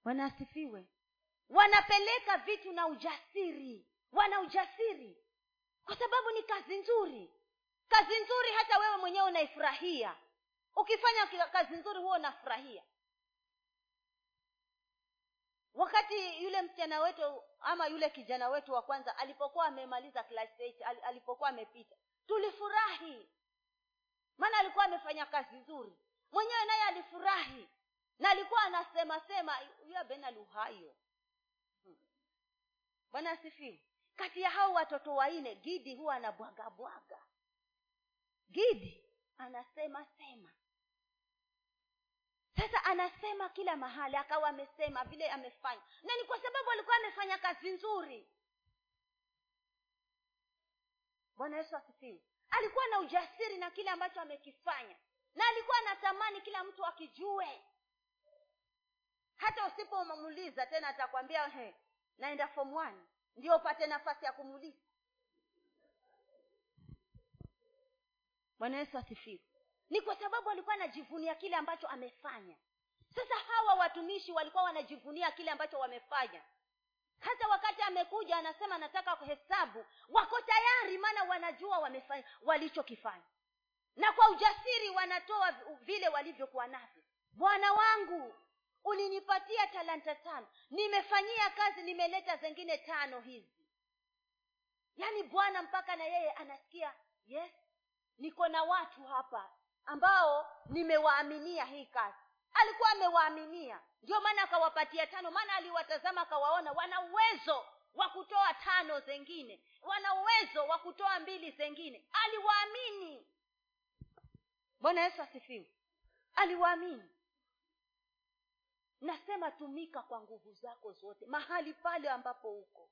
Wanaasifiwe wanapeleka vitu na ujasiri. Wana ujasiri. Kwa sababu ni kazi nzuri kazi nzuri hata wewe mwenyewe unaifurahia. Ukifanya kazi nzuri huwa unafurahia. Wakati yule msichana wetu ama yule kijana wetu wa kwanza alipokuwa amemaliza class eight, alipokuwa amepita tulifurahi. Maana alikuwa amefanya kazi nzuri. Mwenyewe naye alifurahi. Na alikuwa anasema sema huyo bena luhayo bwana hmm. asifiwe. Kati ya hao watoto waine gidi huwa anabwagabwaga gidi. Anasema sema. Sasa anasema kila mahali akawa amesema vile amefanya. Na ni kwa sababu alikuwa amefanya kazi nzuri. Bwana yesu asifiwe. Alikuwa na ujasiri na kile ambacho amekifanya. Na alikuwa anatamani kila mtu akijue. Hata usipomuuliza tena atakwambia naenda one. Ndio upate nafasi ya kumuuliza bwana yesu asifiwe. Ni kwa sababu alikuwa anajivunia kile ambacho amefanya. Sasa hawa watumishi walikuwa wanajivunia kile ambacho wamefanya. Hata wakati amekuja anasema nataka kuhesabu. Wako tayari maana wanajua wamefanya walichokifanya. Na kwa ujasiri wanatoa vile walivyokuwa navyo. Bwana wangu ulinipatia talanta tano. Nimefanyia kazi nimeleta zengine tano hizi. Yaani bwana mpaka na yeye anasikia yes niko na watu hapa ambao nimewaaminia hii kazi. Alikuwa amewaaminia. Ndio maana akawapatia tano. Maana aliwatazama akawaona. Wana uwezo wa kutoa tano zengine. Wana uwezo wa kutoa mbili zengine. Aliwaamini. Bwana yesu asifiwe. Aliwaamini. Nasema tumika kwa nguvu zako zote mahali pale ambapo uko.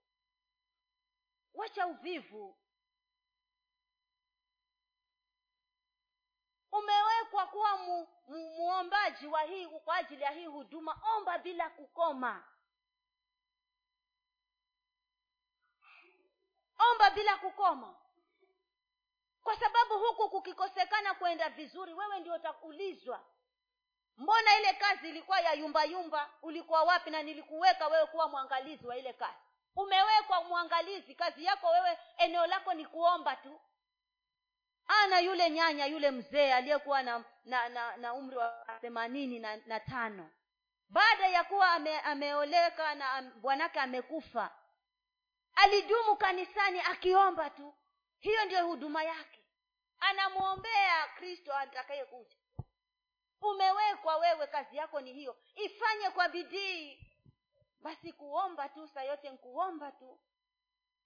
Wacha uvivu umewekwa kuwa mu, mu, muombaji wa hii kwa ajili ya hii huduma. Omba bila kukoma. Omba bila kukoma. Kwa sababu huku kukikosekana kwenda vizuri wewe ndio utaulizwa mbona ile kazi ilikuwa ya yumba yumba? Ulikuwa wapi na nilikuweka wewe kuwa mwangalizi wa ile kazi? Umewekwa mwangalizi. Kazi yako wewe eneo lako ni kuomba tu ana yule nyanya yule mzee aliyekuwa na na, na na umri wa themanini na, na tano. Baada ya kuwa ame, ameoleka na bwanake amekufa alidumu kanisani akiomba tu. Hiyo ndiyo huduma yake. Anamwombea kristo atakayekuja. Umewekwa wewe kazi yako ni hiyo. Ifanye kwa bidii. Basi kuomba tu saa yote nkuomba tu.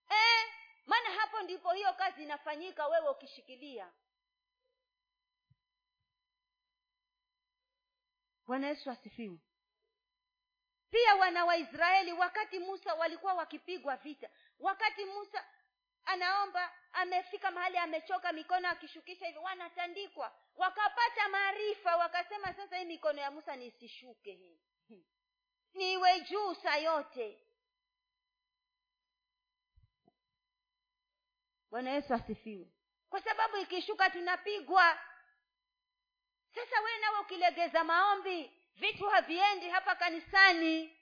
Eh, maana hapo ndipo hiyo kazi inafanyika wewe ukishikilia. Bwana yesu asifiwe. Pia wana waisraeli wakati musa walikuwa wakipigwa vita wakati musa anaomba amefika mahali amechoka mikono akishukisha hivi wanatandikwa. Wakapata maarifa wakasema sasa hii mikono ya musa nisishuke hii. Niwe juu saa yote bwana yesu asifiwe. Kwa sababu ikishuka tunapigwa. Sasa wee nawe ukilegeza maombi vitu haviendi hapa kanisani.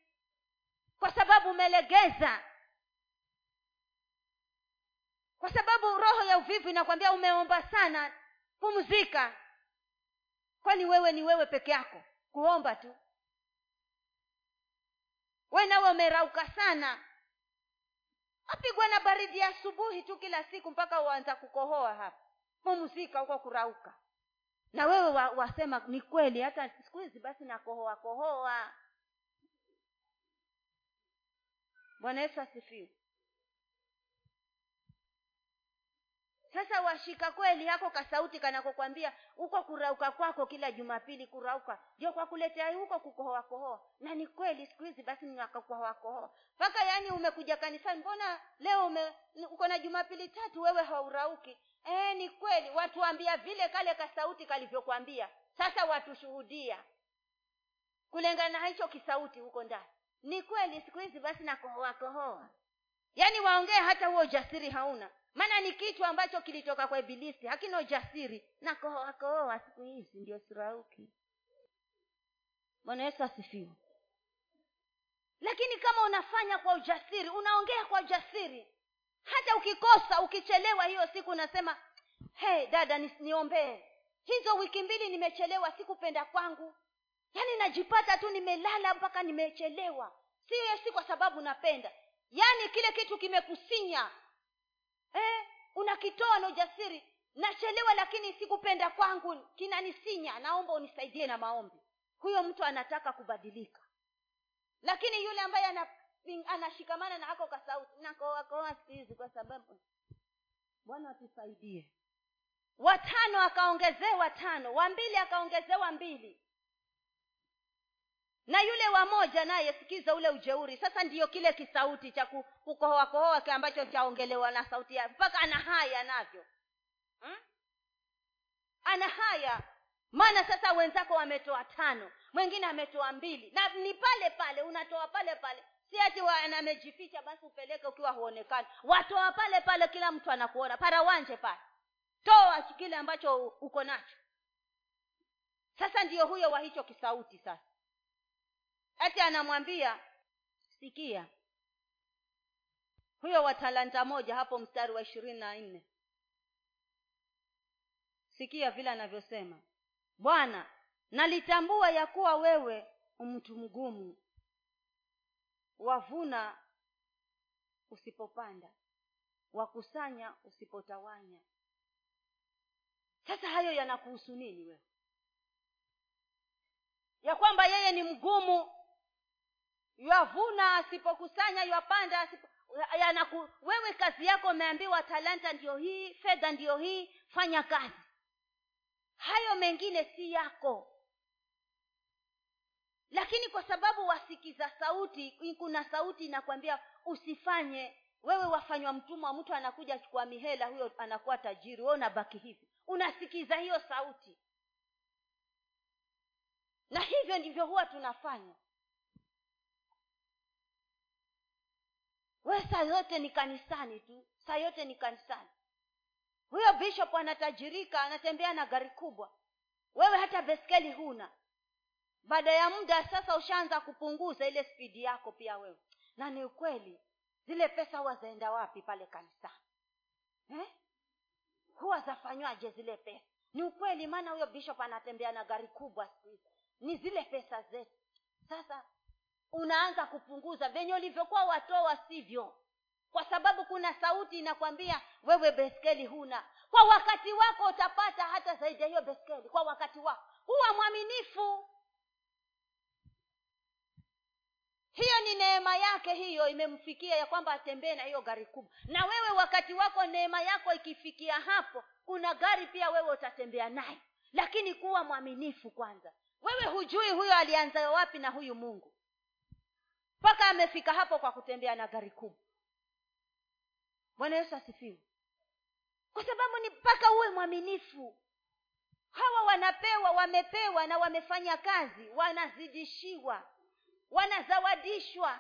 Kwa sababu umelegeza. Kwa sababu roho ya uvivu inakwambia umeomba sana pumzika. Kwani wewe ni wewe peke yako? Kuomba tu. We nawe umerauka sana apigwa na baridi ya asubuhi tu kila siku mpaka uanza kukohoa hapa. Pumzika huko kurauka. Na wewe wa, wasema ni kweli hata siku hizi basi nakohoa kohoa. Bwana yesu asifiwe sasa washika kweli hako kasauti kanakokwambia huko kurauka kwako kila jumapili kurauka. Ndio kwa kuletea huko kukohoa kohoa. Na ni kweli siku hizi basi nakakohoa kohoa. Mpaka yaani umekuja kanisani mbona leo ume uko na jumapili tatu wewe haurauki? E, ni kweli watuambia vile kale kasauti kalivyokwambia sasa watushuhudia. Kulingana na hicho kisauti huko ndani. Ni kweli siku hizi basi nakohoa kohoa. Yaani waongee hata huo ujasiri hauna maana ni kitu ambacho kilitoka kwa ibilisi hakina ujasiri. Na kohoa kohoa siku hizi ndio sirauki bwana yesu asifiwe. Lakini kama unafanya kwa ujasiri unaongea kwa ujasiri hata ukikosa ukichelewa hiyo siku unasema hey dada niombee. Hizo wiki mbili nimechelewa sikupenda kwangu. Yaani najipata tu nimelala mpaka nimechelewa. Siyo si kwa sababu napenda. Yaani kile kitu kimekusinya eh, unakitoa na ujasiri. Nachelewa lakini sikupenda kwangu. Kinanisinya. Naomba unisaidie na maombi. Huyo mtu anataka kubadilika. Lakini yule ambaye ana anashikamana na ako kasauti nakoakoa siku kwa sababu? Bwana atusaidie. Watano akaongezewa tano. Wa mbili akaongezewa mbili na yule wa moja naye sikiza ule ujeuri. Sasa ndiyo kile kisauti cha kukohoakohoa ambacho chaongelewa na sauti yake mpaka ana haya navyo. Hmm? ana haya. Maana sasa wenzako wametoa tano mwingine ametoa mbili. Na ni pale pale unatoa pale pale. Si ati amejificha basi upeleke ukiwa huonekani. Watoa pale pale kila mtu anakuona. Parawanje pale. Toa kile ambacho uko nacho. Sasa ndiyo huyo wa hicho kisauti sasa ati anamwambia sikia huyo wa talanta moja hapo mstari wa ishirini na nne. Sikia vile anavyosema. Bwana nalitambua ya kuwa wewe mtu mgumu. Wavuna usipopanda wakusanya usipotawanya. Sasa hayo yanakuhusu nini wewe? Ya kwamba yeye ni mgumu yavuna asipokusanya yapanda asipo, yanaku, wewe kazi yako umeambiwa talanta ndiyo hii fedha ndiyo hii fanya kazi. Hayo mengine si yako. Lakini kwa sababu wasikiza sauti kuna sauti inakwambia usifanye. Wewe wafanywa mtumwa mtu anakuja chukua mihela huyo anakuwa tajiri. We unabaki hivi. Unasikiza hiyo sauti. Na hivyo ndivyo huwa tunafanya we saa yote ni kanisani tu saa yote ni kanisani. Huyo bishop anatajirika anatembea na gari kubwa. Wewe hata beskeli huna. Baada ya muda sasa ushaanza kupunguza ile spidi yako pia wewe. Na ni ukweli zile pesa huwa zaenda wapi pale kanisani? Eh? huwa zafanywaje zile pesa? Ni ukweli maana huyo bishop anatembea na gari kubwa siku hizi. Ni zile pesa zetu. Sasa unaanza kupunguza venye ulivyokuwa watoa sivyo. Kwa sababu kuna sauti inakwambia wewe beskeli huna. Kwa wakati wako utapata hata zaidi ya hiyo beskeli kwa wakati wako. Huwa mwaminifu. Hiyo ni neema yake hiyo imemfikia ya kwamba atembee na hiyo gari kubwa. Na wewe wakati wako neema yako ikifikia hapo kuna gari pia wewe utatembea naye lakini kuwa mwaminifu kwanza. Wewe hujui huyo alianza wapi na huyu mungu mpaka amefika hapo kwa kutembea na gari kubwa. Bwana yesu asifiwe. Kwa sababu ni mpaka uwe mwaminifu. Hawa wanapewa wamepewa na wamefanya kazi wanazidishiwa wanazawadishwa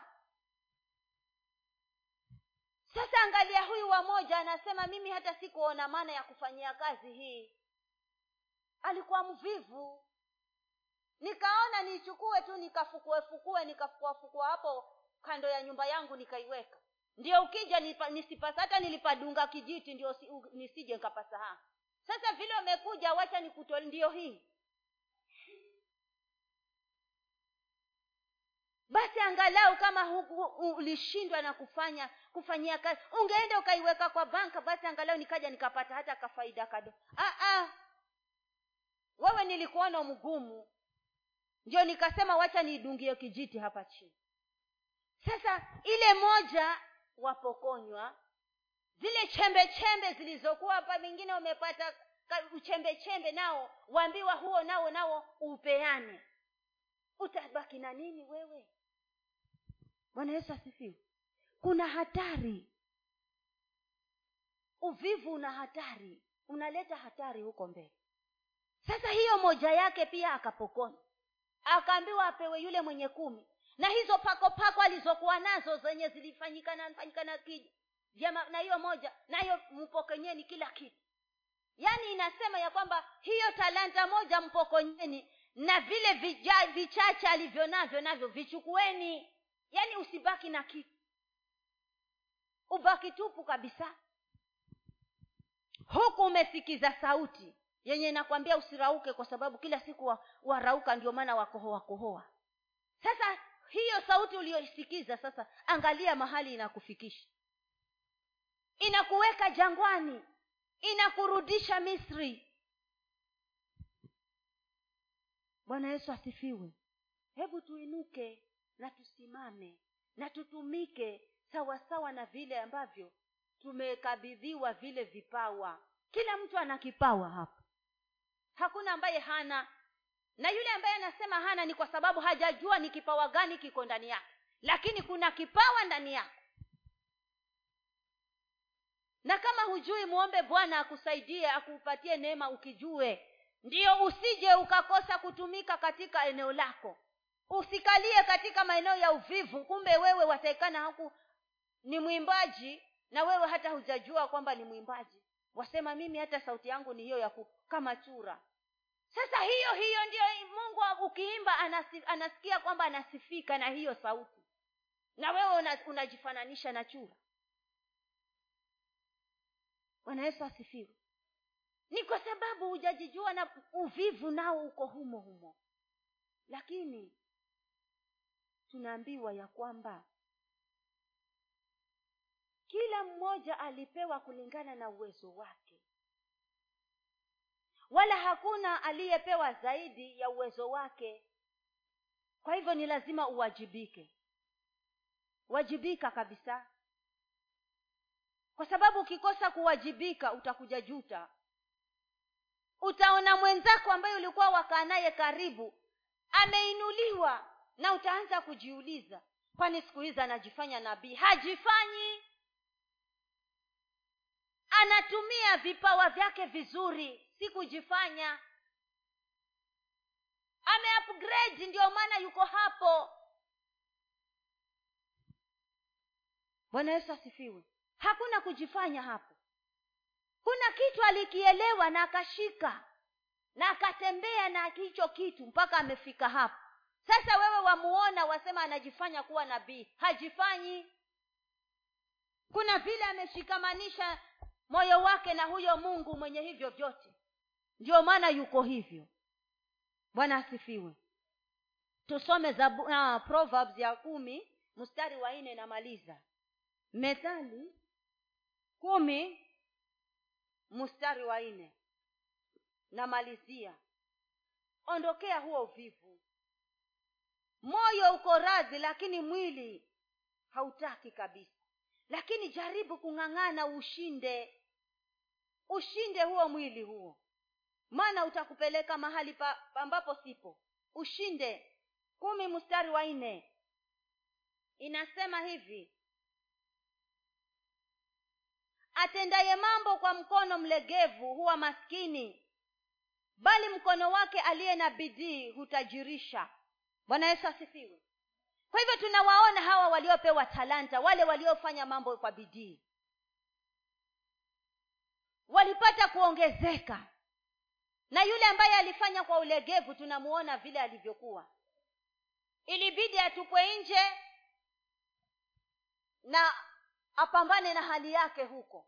sasa angalia huyu wamoja anasema mimi hata sikuona maana ya kufanyia kazi hii. Alikuwa mvivu nikaona nichukue tu nikafukuefukue nikafukuafukua hapo kando ya nyumba yangu nikaiweka. Ndio ukija nipa, nisipasa hata nilipadunga kijiti ndio nisije nikapasahaa sasa vile umekuja wacha nikuto ndio hii. Basi angalau kama ulishindwa na kufanya kufanyia kazi ungeenda ukaiweka kwa banka basi angalau nikaja nikapata hata kafaida kado Aa, wewe nilikuona mgumu ndio nikasema wacha niidungie kijiti hapa chini. Sasa ile moja wapokonywa zile chembe chembe zilizokuwa hapa vingine wamepata uchembe chembe nao waambiwa huo nao nao upeane. Utabaki na nini wewe? Bwana yesu asifiwe. Kuna hatari. Uvivu una hatari. Unaleta hatari huko mbele. Sasa hiyo moja yake pia akapokonywa akaambiwa apewe yule mwenye kumi. Na hizo pako pako alizokuwa nazo zenye zilifanyikana fanyikana kiji. Jama na hiyo moja nayo mpokenyeni kila kitu. Yaani inasema ya kwamba hiyo talanta moja mpokonyeni na vile vichache alivyo navyo navyo vichukueni. Yaani usibaki na kitu. Ubaki tupu kabisa. Huku umesikiza sauti yenye inakwambia usirauke kwa sababu kila siku wa, warauka ndio maana wakohoa kohoa sasa hiyo sauti uliyoisikiza sasa angalia mahali inakufikisha. Inakuweka jangwani inakurudisha misri. Bwana yesu asifiwe. Hebu tuinuke na tusimame na tutumike sawasawa na vile ambavyo tumekabidhiwa vile vipawa. Kila mtu ana kipawa hapa hakuna ambaye hana. Na yule ambaye anasema hana ni kwa sababu hajajua ni kipawa gani kiko ndani yake. Lakini kuna kipawa ndani yako. Na kama hujui muombe bwana akusaidie akupatie neema ukijue. Ndiyo usije ukakosa kutumika katika eneo lako. Usikalie katika maeneo ya uvivu. Kumbe wewe wataikana haku ni mwimbaji na wewe hata hujajua kwamba ni mwimbaji wasema mimi hata sauti yangu ni hiyo ya kama chura. Sasa hiyo hiyo ndio mungu ukiimba anasi, anasikia kwamba anasifika na hiyo sauti. Na wewe una, unajifananisha na chura. Bwana yesu asifiwe. Ni kwa sababu hujajijua na uvivu nao uko humo humo. Lakini tunaambiwa ya kwamba kila mmoja alipewa kulingana na uwezo wake. Wala hakuna aliyepewa zaidi ya uwezo wake. Kwa hivyo ni lazima uwajibike. Wajibika kabisa. Kwa sababu ukikosa kuwajibika utakuja juta. Utaona mwenzako ambaye ulikuwa wakaa naye karibu ameinuliwa na utaanza kujiuliza kwani siku hizi anajifanya nabii? Hajifanyi anatumia vipawa vyake vizuri si kujifanya. Ameupgrade ndio maana yuko hapo. Bwana yesu asifiwe. Hakuna kujifanya hapo. Kuna kitu alikielewa na akashika na akatembea na hicho kitu mpaka amefika hapo. Sasa wewe wamuona wasema anajifanya kuwa nabii. Hajifanyi. Kuna vile ameshikamanisha moyo wake na huyo mungu mwenye hivyo vyote. Ndio maana yuko hivyo. Bwana asifiwe. Tusome zabu, uh, proverbs ya kumi mstari wa nne namaliza. Methali kumi mstari wa nne namalizia. Ondokea huo uvivu. Moyo uko radhi lakini mwili hautaki kabisa lakini jaribu kung'ang'ana ushinde. Ushinde huo mwili huo. Maana utakupeleka mahali pa, ambapo sipo. Ushinde. Kumi mstari wa nne. Inasema hivi. Atendaye mambo kwa mkono mlegevu huwa maskini bali mkono wake aliye na bidii hutajirisha. Bwana yesu asifiwe kwa hivyo tunawaona hawa waliopewa talanta wale waliofanya mambo kwa bidii. Walipata kuongezeka. Na yule ambaye alifanya kwa ulegevu tunamuona vile alivyokuwa. Ilibidi atupwe nje na apambane na hali yake huko.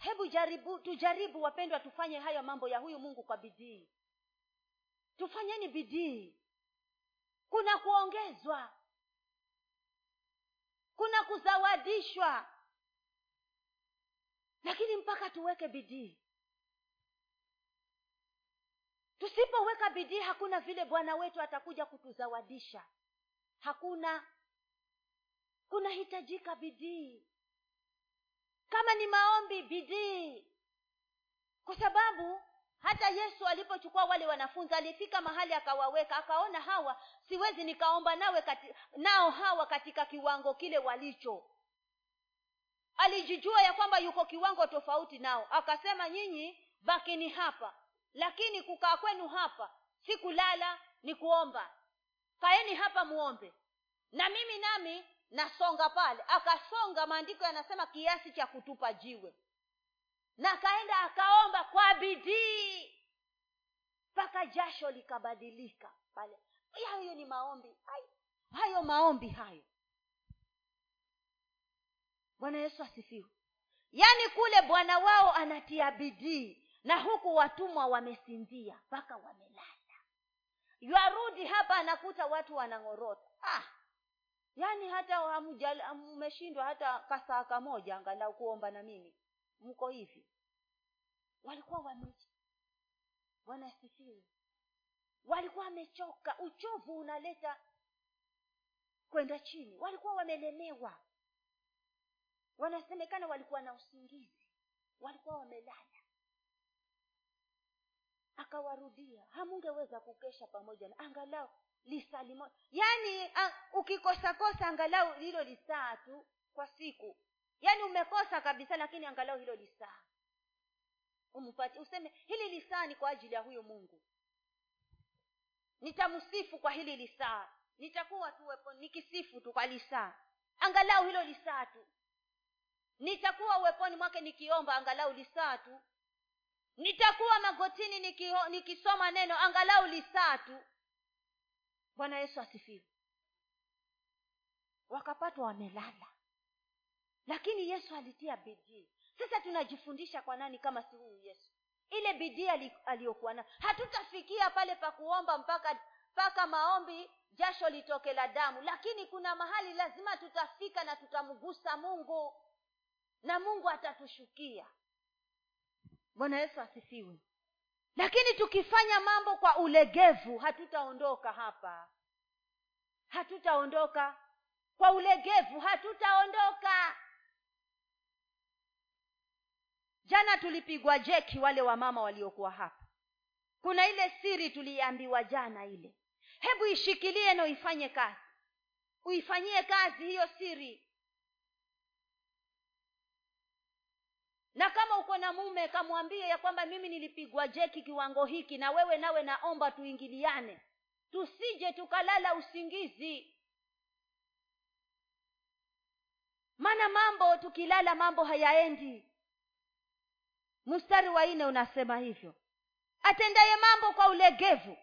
Hebu jaribu tujaribu wapendwa tufanye hayo mambo ya huyu mungu kwa bidii. Tufanyeni bidii kuna kuongezwa. Kuna kuzawadishwa lakini mpaka tuweke bidii. Tusipoweka bidii hakuna vile bwana wetu atakuja kutuzawadisha. Hakuna. Kunahitajika bidii. Kama ni maombi bidii. Kwa sababu hata yesu alipochukua wale wanafunzi alifika mahali akawaweka akaona hawa siwezi nikaomba nawe kati, nao hawa katika kiwango kile walicho. Alijijua ya kwamba yuko kiwango tofauti nao. Akasema nyinyi bakini hapa. Lakini kukaa kwenu hapa si kulala ni kuomba kaeni hapa muombe. Na mimi nami nasonga pale. Akasonga maandiko yanasema kiasi cha kutupa jiwe na akaenda akaomba kwa bidii. Mpaka jasho likabadilika pale. Hayo ni maombi. Hayo, hayo maombi hayo. Bwana yesu asifiwe. Yaani kule bwana wao anatia bidii na huku watumwa wamesinzia mpaka wamelala. Yarudi hapa anakuta watu wanang'orota. Ah yaani hata mmeshindwa hata kasaa kamoja angalau kuomba na mimi mko hivi. Walikuwa wamechi bwana walikuwa wamechoka. Uchovu unaleta kwenda chini. Walikuwa wamelemewa. Wanasemekana walikuwa na usingizi. Walikuwa wamelala. Akawarudia. Hamungeweza kukesha pamoja na angalau lisali moja yaani ukikosakosa angalau lilo lisaa tu kwa siku yaani umekosa kabisa lakini angalau hilo lisaa umpatie useme hili lisaa ni kwa ajili ya huyu mungu. Nitamsifu kwa hili lisaa nitakuwa tu wepo nikisifu tu kwa lisaa angalau hilo lisaa tu. Nitakuwa uweponi mwake nikiomba angalau lisaa tu. Nitakuwa magotini nikiho, nikisoma neno angalau lisaa tu. Bwana yesu asifiwe. Wakapatwa wamelala lakini yesu alitia bidii. Sasa tunajifundisha kwa nani kama si huyu yesu? Ile bidii aliyokuwa nayo. Hatutafikia pale pa kuomba mpaka mpaka maombi jasho litoke la damu. Lakini kuna mahali lazima tutafika na tutamgusa mungu. Na mungu atatushukia. Bwana yesu asifiwe. Lakini tukifanya mambo kwa ulegevu hatutaondoka hapa. Hatutaondoka. Kwa ulegevu hatutaondoka jana tulipigwa jeki wale wamama waliokuwa hapa. Kuna ile siri tuliambiwa jana ile. Hebu ishikilie na uifanye kazi. Uifanyie kazi hiyo siri. Na kama uko na mume kamwambie ya kwamba mimi nilipigwa jeki kiwango hiki na wewe nawe naomba tuingiliane. Tusije tukalala usingizi. Maana mambo tukilala mambo hayaendi mstari wa nne unasema hivyo. Atendaye mambo kwa ulegevu.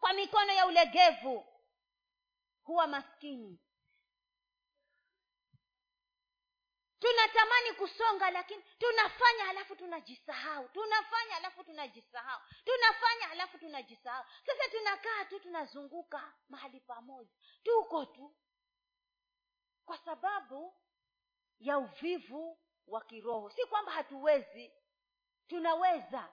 Kwa mikono ya ulegevu huwa maskini. Tunatamani kusonga lakini tunafanya halafu tunajisahau. Tunafanya halafu tunajisahau. Tunafanya halafu tunajisahau. Sasa tunakaa tu tunazunguka mahali pamoja. Tuko tu. Kwa sababu ya uvivu wa kiroho. Si kwamba hatuwezi tunaweza.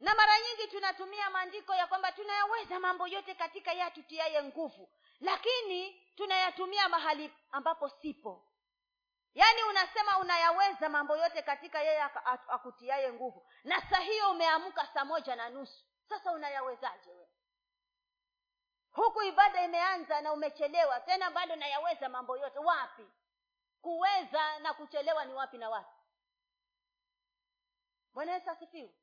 Na mara nyingi tunatumia maandiko ya kwamba tunayaweza mambo yote katika yeye atutiaye nguvu lakini tunayatumia mahali ambapo sipo. Yaani unasema unayaweza mambo yote katika yeye akutiaye nguvu na saa hiyo umeamka saa moja na nusu. Sasa unayawezaje? we huku ibada imeanza na umechelewa tena bado nayaweza mambo yote. Wapi? Kuweza na kuchelewa ni wapi na wapi? Bwana yesu asifiwe.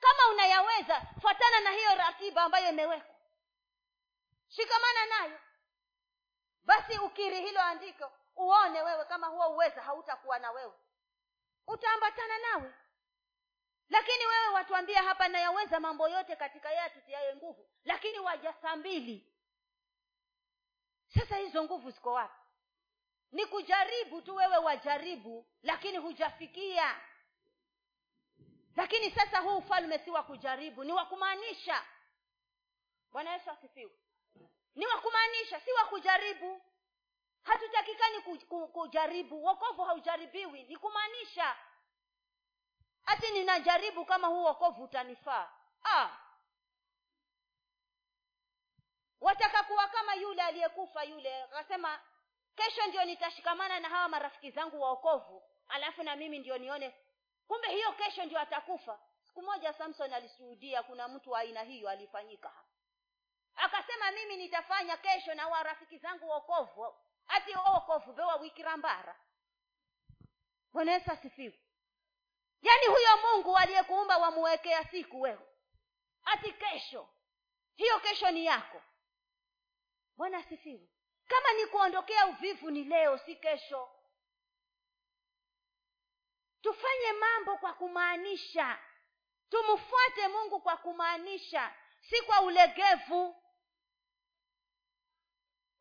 Kama unayaweza fuatana na hiyo ratiba ambayo imewekwa. Shikamana nayo. Basi ukiri hilo andiko uone wewe kama huo uweza hautakuwa na wewe. Utaambatana nawe. Lakini wewe watuambia hapa nayaweza mambo yote katika yeye atutiaye nguvu lakini waja saa mbili sasa hizo nguvu ziko wapi? Ni kujaribu tu wewe wajaribu lakini hujafikia. Lakini sasa huu ufalme si wa kujaribu ni wa kumaanisha. Bwana yesu asifiwe. Ni wa kumaanisha si wa kujaribu. Hatutakikani kujaribu. Wokovu haujaribiwi ni kumaanisha. Hati ninajaribu kama huu wokovu utanifaa. Ah. Wataka kuwa kama yule aliyekufa yule. Akasema kesho ndio nitashikamana na hawa marafiki zangu waokovu. Alafu na mimi ndio nione kumbe hiyo kesho ndio atakufa. Siku moja samson alishuhudia kuna mtu wa aina hiyo alifanyika hapa. Akasema mimi nitafanya kesho na warafiki zangu waokovu ati okovu bewa wikirambara bwana yesu asifiwe. Yaani huyo mungu aliyekuumba wamuwekea siku wewe. Ati kesho hiyo kesho ni yako bwana asifiwe. Kama ni kuondokea uvivu ni leo si kesho. Tufanye mambo kwa kumaanisha. Tumfuate mungu kwa kumaanisha si kwa ulegevu.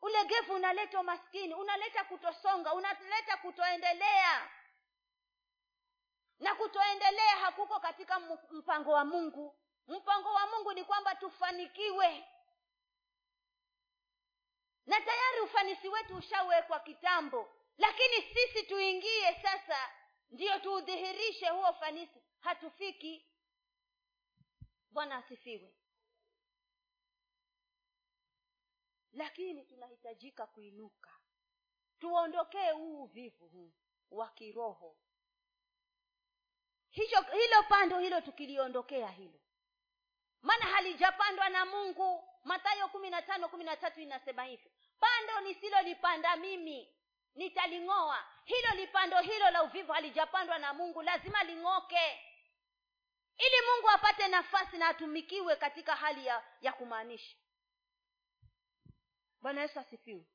Ulegevu unaleta umaskini unaleta kutosonga unaleta kutoendelea. Na kutoendelea hakuko katika mpango wa mungu. Mpango wa mungu ni kwamba tufanikiwe na tayari ufanisi wetu ushawekwa kitambo. Lakini sisi tuingie sasa ndiyo tuudhihirishe huo ufanisi hatufiki. Bwana asifiwe. Lakini tunahitajika kuinuka. Tuondokee huu uvivu huu wa kiroho. Hilo pando hilo tukiliondokea hilo maana halijapandwa na mungu. Mathayo kumi na tano kumi na tatu inasema hivyo pando nisilolipanda mimi nitaling'oa. Hilo lipando hilo la uvivu halijapandwa na mungu lazima ling'oke. Ili mungu apate nafasi na atumikiwe katika hali ya, ya kumaanisha. Bwana yesu asifiwe.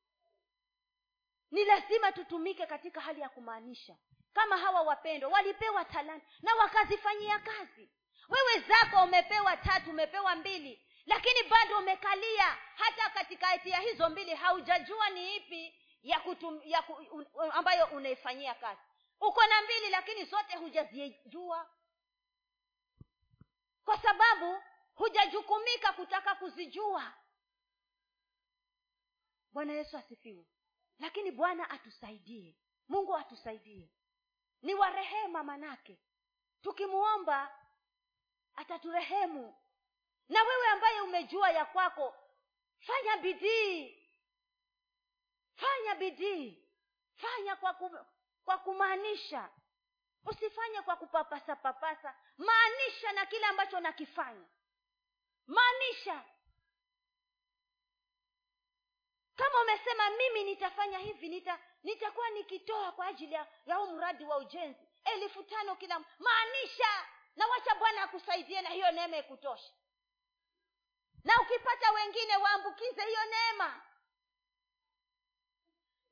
Ni lazima tutumike katika hali ya kumaanisha. Kama hawa wapendwa walipewa talanta na wakazifanyia kazi wewe zako umepewa tatu umepewa mbili lakini bado umekalia. Hata katikati ya hizo mbili haujajua ni ipi ya, kutum, ya ku, un, ambayo unaifanyia kazi. Uko na mbili lakini zote hujazijua. Kwa sababu hujajukumika kutaka kuzijua. Bwana yesu asifiwe. Lakini bwana atusaidie. Mungu atusaidie. Ni warehema manake. Tukimuomba ataturehemu. Na wewe ambaye umejua ya kwako fanya bidii. Fanya bidii. Fanya kwa kum, kwa kumaanisha. Usifanye kwa kupapasa papasa. Maanisha na kile ambacho nakifanya. Maanisha. Kama umesema mimi nitafanya hivi nita nitakuwa nikitoa kwa ajili ya, ya huu mradi wa ujenzi. Elfu tano kila maanisha na wacha bwana akusaidie na hiyo neema ikutosha na ukipata wengine waambukize hiyo neema.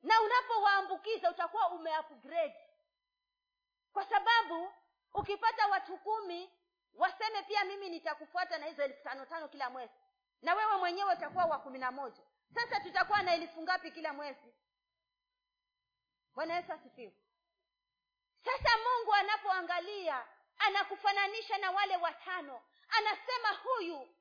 Na unapowaambukiza utakuwa umeupgrade. Kwa sababu ukipata watu kumi waseme pia mimi nitakufuata na hizo elfu tano tano kila mwezi. Na wewe mwenyewe utakuwa wa kumi na moja. Sasa tutakuwa na elfu ngapi kila mwezi? Bwana yesu asifiwe. Sasa mungu anapoangalia anakufananisha na wale watano. Anasema huyu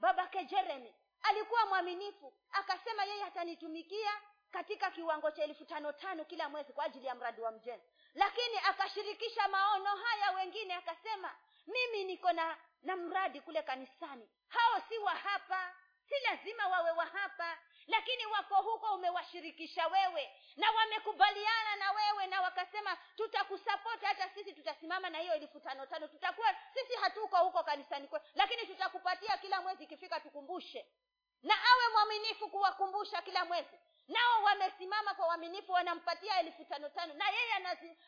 babake jeremi alikuwa mwaminifu. Akasema yeye atanitumikia katika kiwango cha elfu tano tano kila mwezi kwa ajili ya mradi wa mjenzi. Lakini akashirikisha maono haya wengine akasema mimi niko na na mradi kule kanisani. Hao si wa hapa. Si lazima wawe wa hapa lakini wako huko umewashirikisha wewe. Na wamekubaliana na wewe na wakasema tutakusapoti hata sisi tutasimama na hiyo elfu tano tano. Tutakuwa sisi hatuko huko kanisani kwe lakini tutakupatia kila mwezi ikifika tukumbushe. Na awe mwaminifu kuwakumbusha kila mwezi. Nao wamesimama kwa uaminifu wanampatia elfu tano tano. Na yeye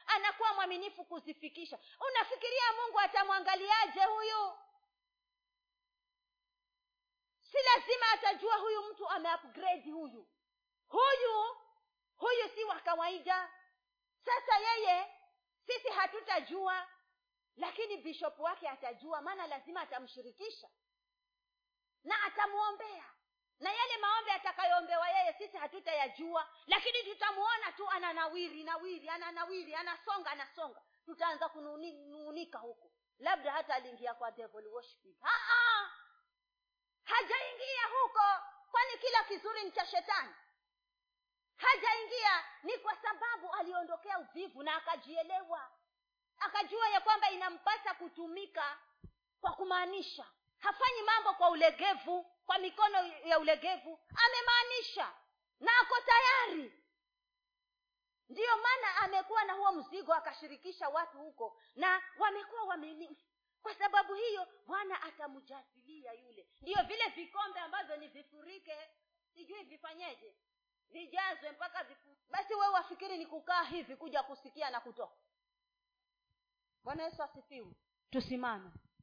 anakuwa mwaminifu kuzifikisha. Unafikiria mungu atamwangaliaje huyu si lazima atajua huyu mtu ameupgrade huyu. Huyu huyu si wa kawaida. Sasa yeye sisi hatutajua lakini bishop wake atajua maana lazima atamshirikisha. Na atamwombea. Na yale maombi atakayoombewa yeye sisi hatutayajua lakini tutamuona tu ananawiri nawiri ananawiri anasonga anasonga. Tutaanza kunuunika huko. Labda hata aliingia kwa devil worshiping Ha-ha! Hajaingia huko kwani kila kizuri ni cha shetani? Hajaingia ni kwa sababu aliondokea uvivu na akajielewa. Akajua ya kwamba inampasa kutumika kwa kumaanisha. Hafanyi mambo kwa ulegevu kwa mikono ya ulegevu. Amemaanisha na ako tayari. Ndiyo maana amekuwa na huo mzigo akashirikisha watu huko na wamekuwa wamenifu kwa sababu hiyo bwana atamjazilia yule. Ndiyo vile vikombe ambavyo ni vifurike. Sijui vifanyeje. Vijazwe mpaka vifu. Basi wewe wafikiri ni kukaa hivi kuja kusikia na kutoka. Bwana yesu asifiwe. Tusimame